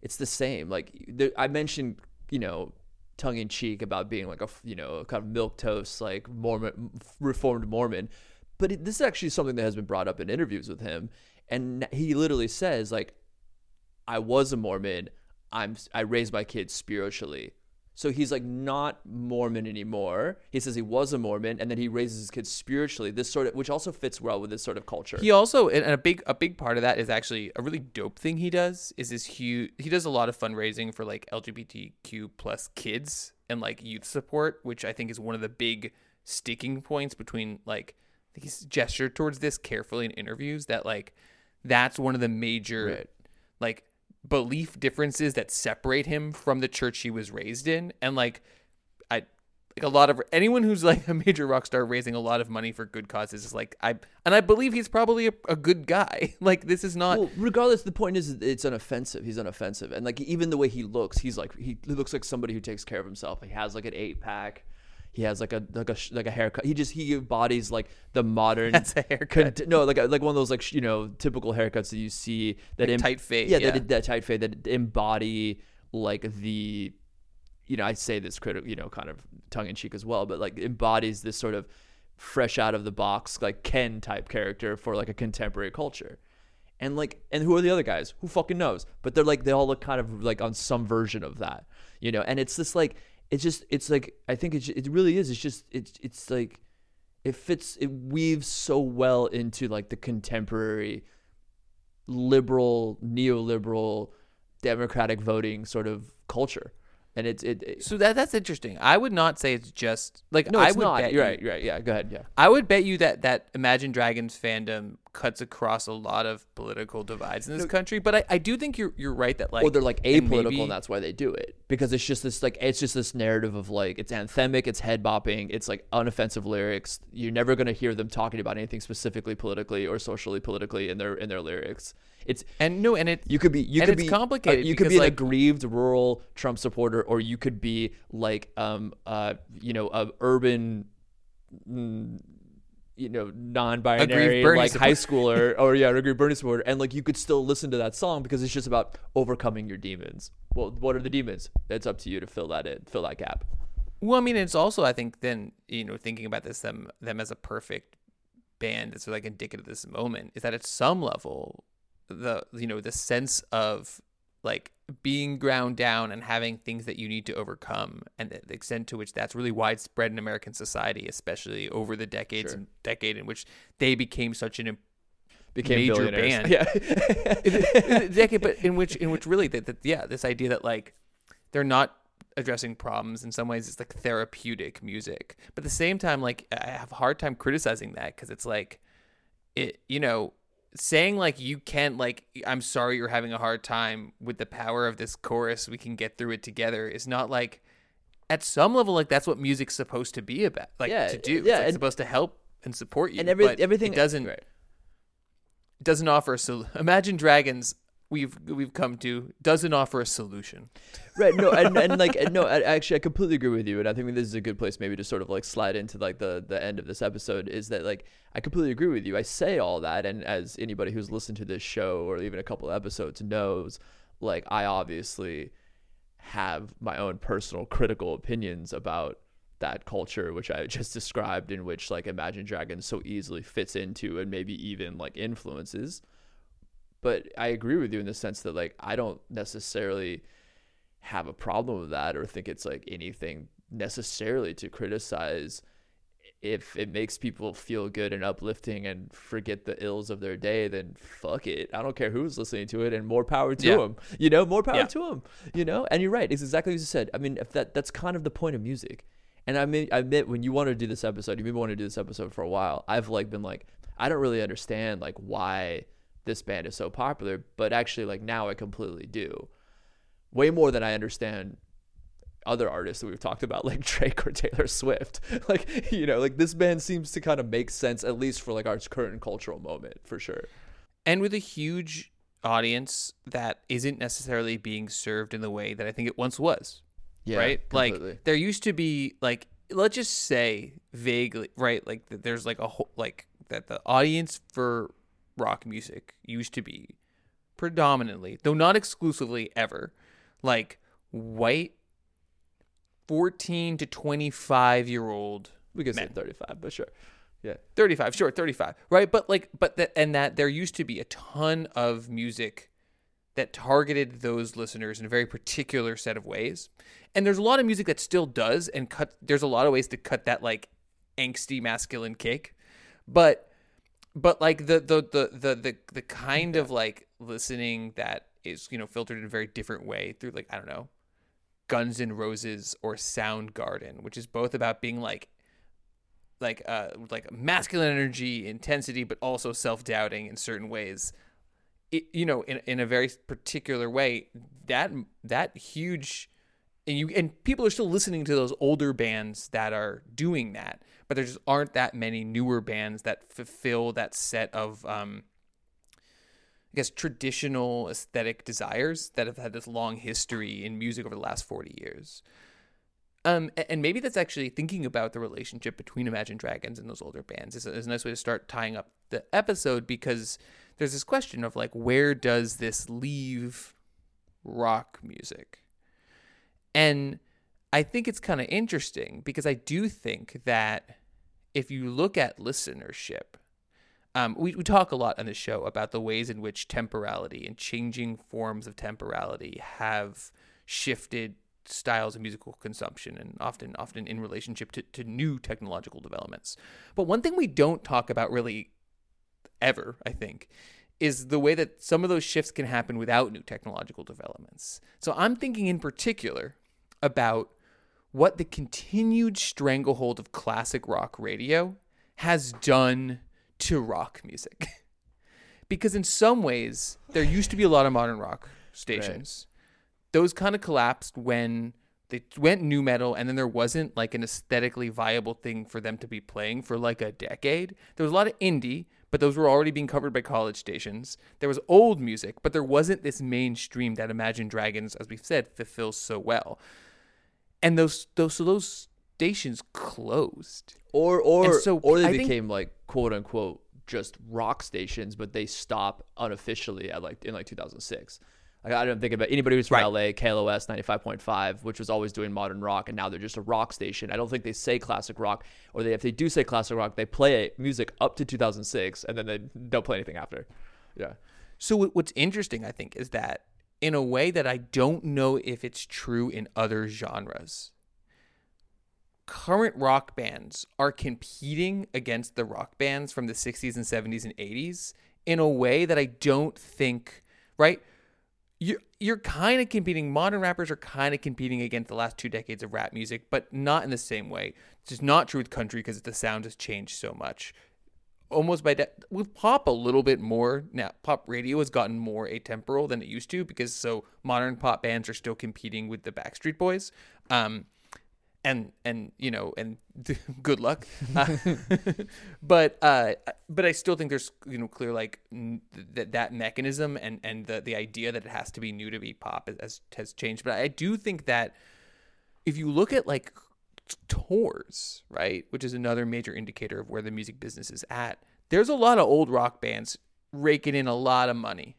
it's the same. Like I mentioned, you know, tongue in cheek about being like a you know kind of milk toast like Mormon reformed Mormon, but it, this is actually something that has been brought up in interviews with him, and he literally says like I was a Mormon. I'm I raised my kids spiritually. So he's like not Mormon anymore. He says he was a Mormon and then he raises his kids spiritually. This sort of which also fits well with this sort of culture. He also and a big a big part of that is actually a really dope thing he does is this huge he does a lot of fundraising for like LGBTQ plus kids and like youth support, which I think is one of the big sticking points between like I think he's gestured towards this carefully in interviews that like that's one of the major Right. like belief differences that separate him from the church he was raised in and like I like a lot of anyone who's like a major rock star raising a lot of money for good causes is like I and I believe he's probably a, a good guy. [LAUGHS] Like this is not well, regardless, the point is it's unoffensive. He's unoffensive, and like even the way he looks, he's like he looks like somebody who takes care of himself. He has like an eight pack, He has like a like a like a haircut. He just he embodies like the [LAUGHS] modern. That's a haircut. Con- no, like a, like one of those like you know typical haircuts that you see that Like tight fade, Yeah, yeah. That, that tight fade that embody like the, you know, I say this critic, you know, kind of tongue in cheek as well, but like embodies this sort of fresh out of the box like Ken type character for like a contemporary culture. And like, and who are the other guys? Who fucking knows? But they're like, they all look kind of like on some version of that, you know. And it's this like, it's just, it's like, I think it, it really is. It's just, it's, it's like, it fits, it weaves so well into like the contemporary liberal, neoliberal, democratic voting sort of culture. And it's, it, it So that that's interesting. I would not say it's just like no, I would not. bet You're you- right. You're right. Yeah. Go ahead. Yeah. I would bet you that that Imagine Dragons fandom cuts across a lot of political divides in this country. But I, I do think you're you're right that like or they're like and apolitical, maybe- and that's why they do it because it's just this like it's just this narrative of like it's anthemic, it's head bopping, it's like unoffensive lyrics. You're never gonna hear them talking about anything specifically politically or socially politically in their in their lyrics. It's and no, and it you could be you and could it's be complicated uh, you could be an like- aggrieved rural Trump supporter, or you could be like um uh you know a urban. You know, non-binary like high supporter. schooler, [LAUGHS] or yeah, aggrieved Bernie supporter, and like you could still listen to that song because it's just about overcoming your demons. Well, what are the demons? It's up to you to fill that in, fill that gap. Well, I mean, it's also I think then you know thinking about this them them as a perfect band that's like indicative of this moment is that at some level the you know the sense of like being ground down and having things that you need to overcome and the extent to which that's really widespread in American society especially over the decades Sure. and decade in which they became such an Became Major band. Yeah. [LAUGHS] decade, but in which in which really that, that yeah, this idea that like they're not addressing problems in some ways it's like therapeutic music, but at the same time like I have a hard time criticizing that because it's like it you know saying like you can't like I'm sorry you're having a hard time with the power of this chorus. We can get through it together. Is not like at some level like that's what music's supposed to be about like Yeah, to do. it's yeah, like, and- supposed to help and support you and every, everything it doesn't Right. doesn't offer a sol- Imagine Dragons we've we've come to doesn't offer a solution. right no and, and like and [LAUGHS] no I, actually i completely agree with you and i think this is a good place maybe to sort of like slide into like the the end of this episode is that like i completely agree with you i say all that and as anybody who's listened to this show or even a couple episodes knows like i obviously have my own personal critical opinions about that culture which i [LAUGHS] just described in which like imagine dragons so easily fits into and maybe even like influences but I agree with you in the sense that like I don't necessarily have a problem with that or think it's like anything necessarily to criticize. If it makes people feel good and uplifting and forget the ills of their day then fuck it. I don't care who's listening to it and more power to Yeah. them you know more power Yeah. to them you know? And you're right it's exactly as you said. I mean if that that's kind of the point of music. And i mean i admit when you want to do this episode you've been wanting to do this episode for a while i've like been like i don't really understand like why this band is so popular but actually like now i completely do way more than i understand other artists that we've talked about like [LAUGHS] drake or taylor swift [LAUGHS] like you know like this band seems to kind of make sense at least for like our current cultural moment for sure And with a huge audience that isn't necessarily being served in the way that I think it once was. yeah right? completely. Like there used to be like let's just say vaguely, right? Like that there's like a whole like that the audience for rock music used to be predominantly, though not exclusively ever, like white 14 to 25 year old we could say 35 but sure. Yeah. 35 sure 35 right? But like but that and that there used to be a ton of music that targeted those listeners in a very particular set of ways. And there's a lot of music that still does and cut there's a lot of ways to cut that like angsty masculine cake but but like the the the the the, the kind of like listening that is you know filtered in a very different way through like i don't know guns N' roses or soundgarden which is both about being like like uh like masculine energy intensity but also self-doubting in certain ways. It, you know in, in a very particular way that that huge and you and people are still listening to those older bands that are doing that but there just aren't that many newer bands that fulfill that set of um I guess traditional aesthetic desires that have had this long history in music over the last 40 years Um, and maybe that's actually thinking about the relationship between Imagine Dragons and those older bands is a, is a nice way to start tying up the episode because there's this question of like, where does this leave rock music? And I think it's kind of interesting because I do think that if you look at listenership, um, we, we talk a lot on the show about the ways in which temporality and changing forms of temporality have shifted styles of musical consumption and often often in relationship to, to new technological developments. But one thing we don't talk about really ever, I think, is the way that some of those shifts can happen without new technological developments. So I'm thinking in particular about what the continued stranglehold of classic rock radio has done to rock music. [LAUGHS] because in some ways, there used to be a lot of modern rock stations. Those kind of collapsed when they went nu metal and then there wasn't like an aesthetically viable thing for them to be playing for like a decade. There was a lot of indie, but those were already being covered by college stations. There was old music, but there wasn't this mainstream that Imagine Dragons, as we've said, fulfills so well. And those those so those stations closed. or or so or they I think- became like quote unquote just rock stations, but they stop unofficially at like in like 2006. Like I don't think about anybody who's from LA, KLOS 95.5, which was always doing modern rock, and now they're just a rock station. I don't think they say classic rock, or they if they do say classic rock, they play music up to 2006, and then they don't play anything after. Yeah, So what's interesting, I think, is that in a way that I don't know if it's true in other genres, current rock bands are competing against the rock bands from the 60s and 70s and 80s in a way that I don't think, right? You're, you're kind of competing, modern rappers are kind of competing against the last two decades of rap music, but not in the same way. It's just not true with country because the sound has changed so much almost by de- with pop a little bit more now pop radio has gotten more atemporal than it used to because so modern pop bands are still competing with the backstreet boys. Um and and you know and [LAUGHS] good luck. Uh, [LAUGHS] but uh but i still think there's you know clear like that that mechanism and and the the idea that it has to be new to be pop has has changed. But i do think that if you look at like tours, right, which is another major indicator of where the music business is at, there's a lot of old rock bands raking in a lot of money.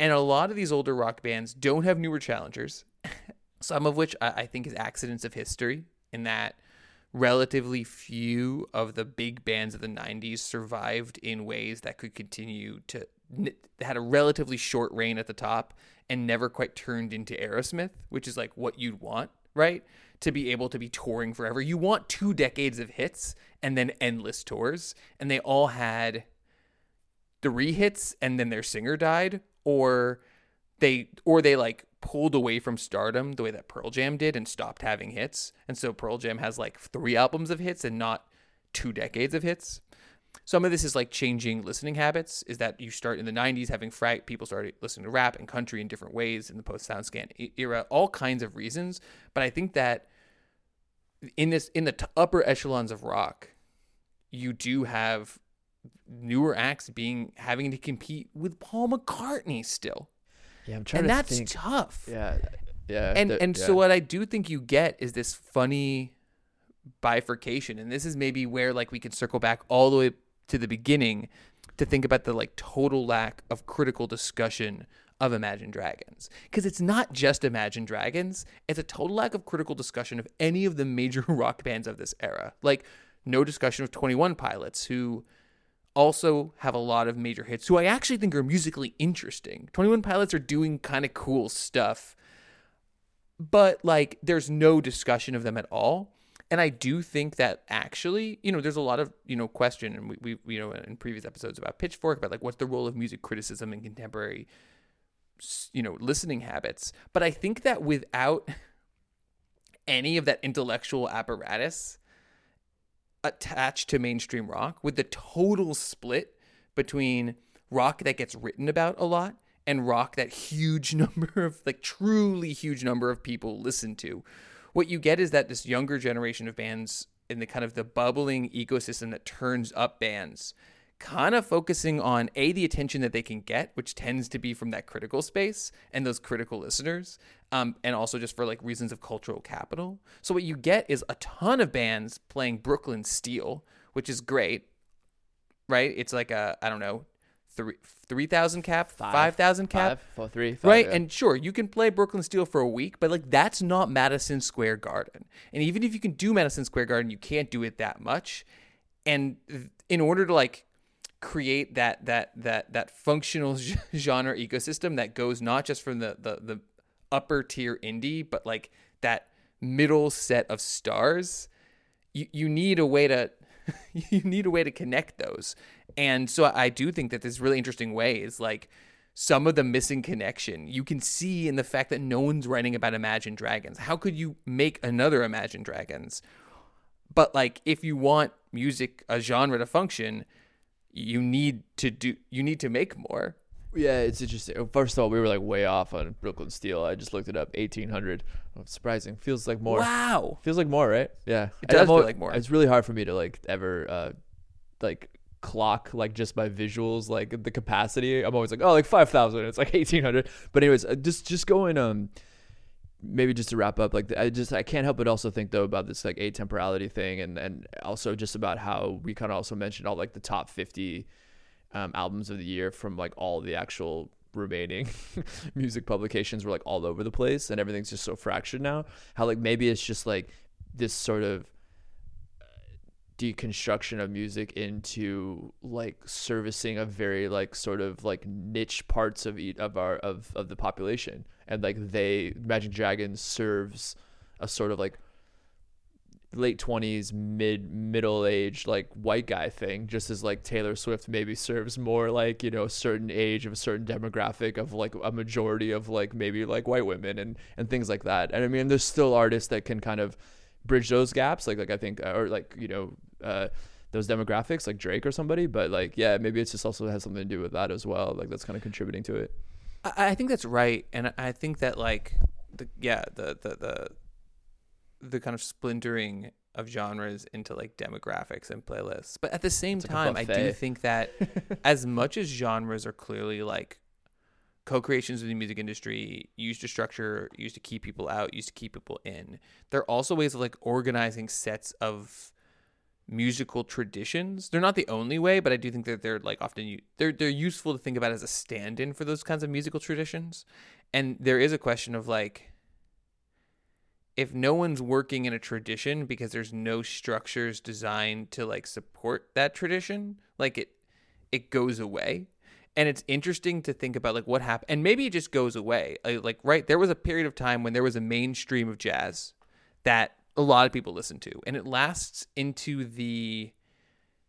And a lot of these older rock bands don't have newer challengers, [LAUGHS] some of which I, think is accidents of history, in that relatively few of the big bands of the 90s survived in ways that could continue to had a relatively short reign at the top and never quite turned into Aerosmith, which is like what you'd want, right? To be able to be touring forever. You want two decades of hits and then endless tours. And they all had three hits and then their singer died, or they or they like pulled away from stardom the way that Pearl Jam did and stopped having hits. And so Pearl Jam has like three albums of hits and not two decades of hits. Some of this is like changing listening habits. Is that you start in the '90s having frag people started listening to rap and country in different ways in the post SoundScan era, all kinds of reasons. But I think that in this in the t- upper echelons of rock, you do have newer acts being having to compete with Paul McCartney still, yeah. I'm trying and to that's think. tough yeah, yeah. and and yeah. so what I do think you get is this funny bifurcation, and this is maybe where like we can circle back all the way to the beginning to think about the like total lack of critical discussion of Imagine Dragons because it's not just Imagine Dragons; it's a total lack of critical discussion of any of the major [LAUGHS] rock bands of this era. Like no discussion of Twenty One Pilots, who also have a lot of major hits, who I actually think are musically interesting. Twenty One Pilots are doing kind of cool stuff but like there's no discussion of them at all and i do think that actually you know there's a lot of you know question and we, we you know in previous episodes about pitchfork about like what's the role of music criticism in contemporary you know listening habits. But i think that without any of that intellectual apparatus attached to mainstream rock with the total split between rock that gets written about a lot and rock that huge [LAUGHS] number of like truly huge number of people listen to what you get is that this younger generation of bands in the kind of the bubbling ecosystem that turns up bands kind of focusing on a the attention that they can get, which tends to be from that critical space and those critical listeners, um, and also just for like reasons of cultural capital. So what you get is a ton of bands playing Brooklyn Steel, which is great, right? It's like a I don't know, three three thousand cap, Five. thousand cap, Five, four, three, five, right? yeah. And sure, you can play Brooklyn Steel for a week, but like that's not Madison Square Garden. And even if you can do Madison Square Garden, you can't do it that much. And in order to like create that that that that functional [LAUGHS] genre ecosystem that goes not just from the the, the upper tier indie, but like that middle set of stars, you, you need a way to [LAUGHS] you need a way to connect those. And so I do think that this really interesting way is like some of the missing connection you can see in the fact that no one's writing about Imagine Dragons. How could you make another Imagine Dragons? But like if you want music a genre to function, you need to do you need to make more. Yeah, it's interesting. First of all, we were like way off on Brooklyn Steel. I just looked it up, eighteen hundred. Surprising. Feels like more. Wow. Feels like more, right? Yeah, It does I'm feel like more. It's really hard for me to like ever uh like clock like just by visuals like the capacity. I'm always like, oh, like five thousand. It's like eighteen hundred. But anyways, uh, just just going um maybe just to wrap up like i just i can't help but also think though about this like atemporality thing and and also just about how we kind of also mentioned all like the top 50 um, albums of the year from like all the actual remaining [LAUGHS] music publications were like all over the place and everything's just so fractured now how like maybe it's just like this sort of deconstruction of music into like servicing a very like sort of like niche parts of each of our of of the population. And like they Magic Dragons serves a sort of like late 20s mid middle age like white guy thing just as like Taylor Swift maybe serves more like you know a certain age of a certain demographic of like a majority of like maybe like white women and and things like that. And I mean there's still artists that can kind of bridge those gaps like like I think or like you know uh those demographics like Drake or somebody but like yeah maybe it's just also has something to do with that as well like that's kind of contributing to it I, I think that's right, and I- think that like the yeah the the the the kind of splintering of genres into like demographics and playlists. But at the same time, I do think that [LAUGHS] as much as genres are clearly like co-creations of the music industry used to structure used to keep people out used to keep people in. There are also ways of like organizing sets of musical traditions. They're not the only way but i do think that they're like often they're they're useful to think about as a stand-in for those kinds of musical traditions. And there is a question of like if no one's working in a tradition because there's no structures designed to like support that tradition like it it goes away and it's interesting to think about like what happened and maybe it just goes away like, right there was a period of time when there was a mainstream of jazz that a lot of people listen to and it lasts into the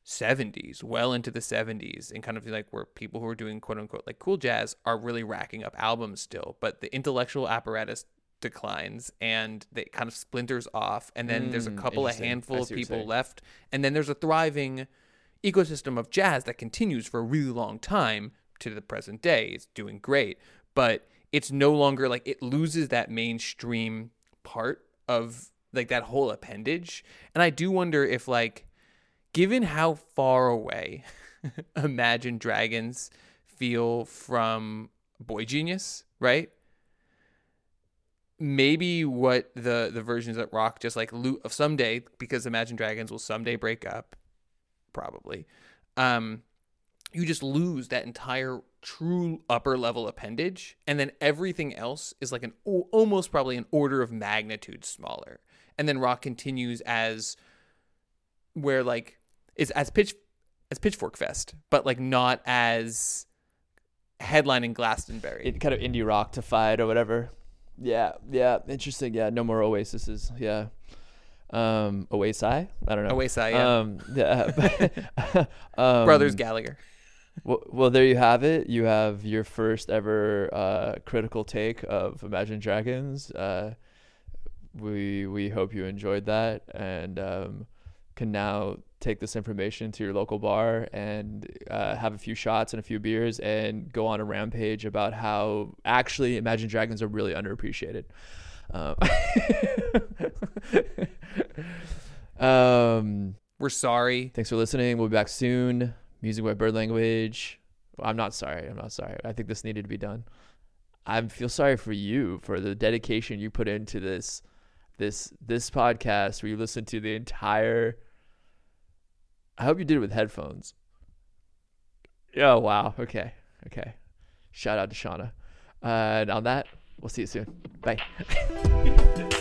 70s well into the 70s and kind of like where people who are doing quote unquote like cool jazz are really racking up albums still but the intellectual apparatus declines and it kind of splinters off and then there's a Mm, couple of interesting. Handful of see what you're people left and then there's a thriving ecosystem of jazz that continues for a really long time to the present day. It's doing great, but it's no longer like it loses that mainstream part of like that whole appendage. And I do wonder if like given how far away [LAUGHS] Imagine Dragons feel from boygenius, right? Maybe what the the versions that rock just like loot of someday because Imagine Dragons will someday break up, probably. Um, you just lose that entire true upper level appendage, and then everything else is like an almost probably an order of magnitude smaller. And then rock continues as where like is as pitch as Pitchfork Fest, but like not as headlining Glastonbury. it kind of indie rock to fight or whatever. Yeah, yeah, interesting. Yeah, no more Oases. Yeah, um, Oasi. I don't know. Oasis, yeah. Um, yeah. [LAUGHS] [LAUGHS] um, Brothers Gallagher. Well, well, there you have it. You have your first ever uh, critical take of Imagine Dragons. Uh, we we hope you enjoyed that and um, can now take this information to your local bar and uh, have a few shots and a few beers and go on a rampage about how actually Imagine Dragons are really underappreciated. Um, [LAUGHS] um, We're sorry. thanks for listening. We'll be back soon. Music by Bird Language. I'm not sorry. I'm not sorry. I think this needed to be done. I feel sorry for you for the dedication you put into this this this podcast where you listen to the entire I hope you did it with headphones. Oh wow. Okay. Okay. Shout out to Shauna. Uh, and on that, we'll see you soon. Bye. [LAUGHS]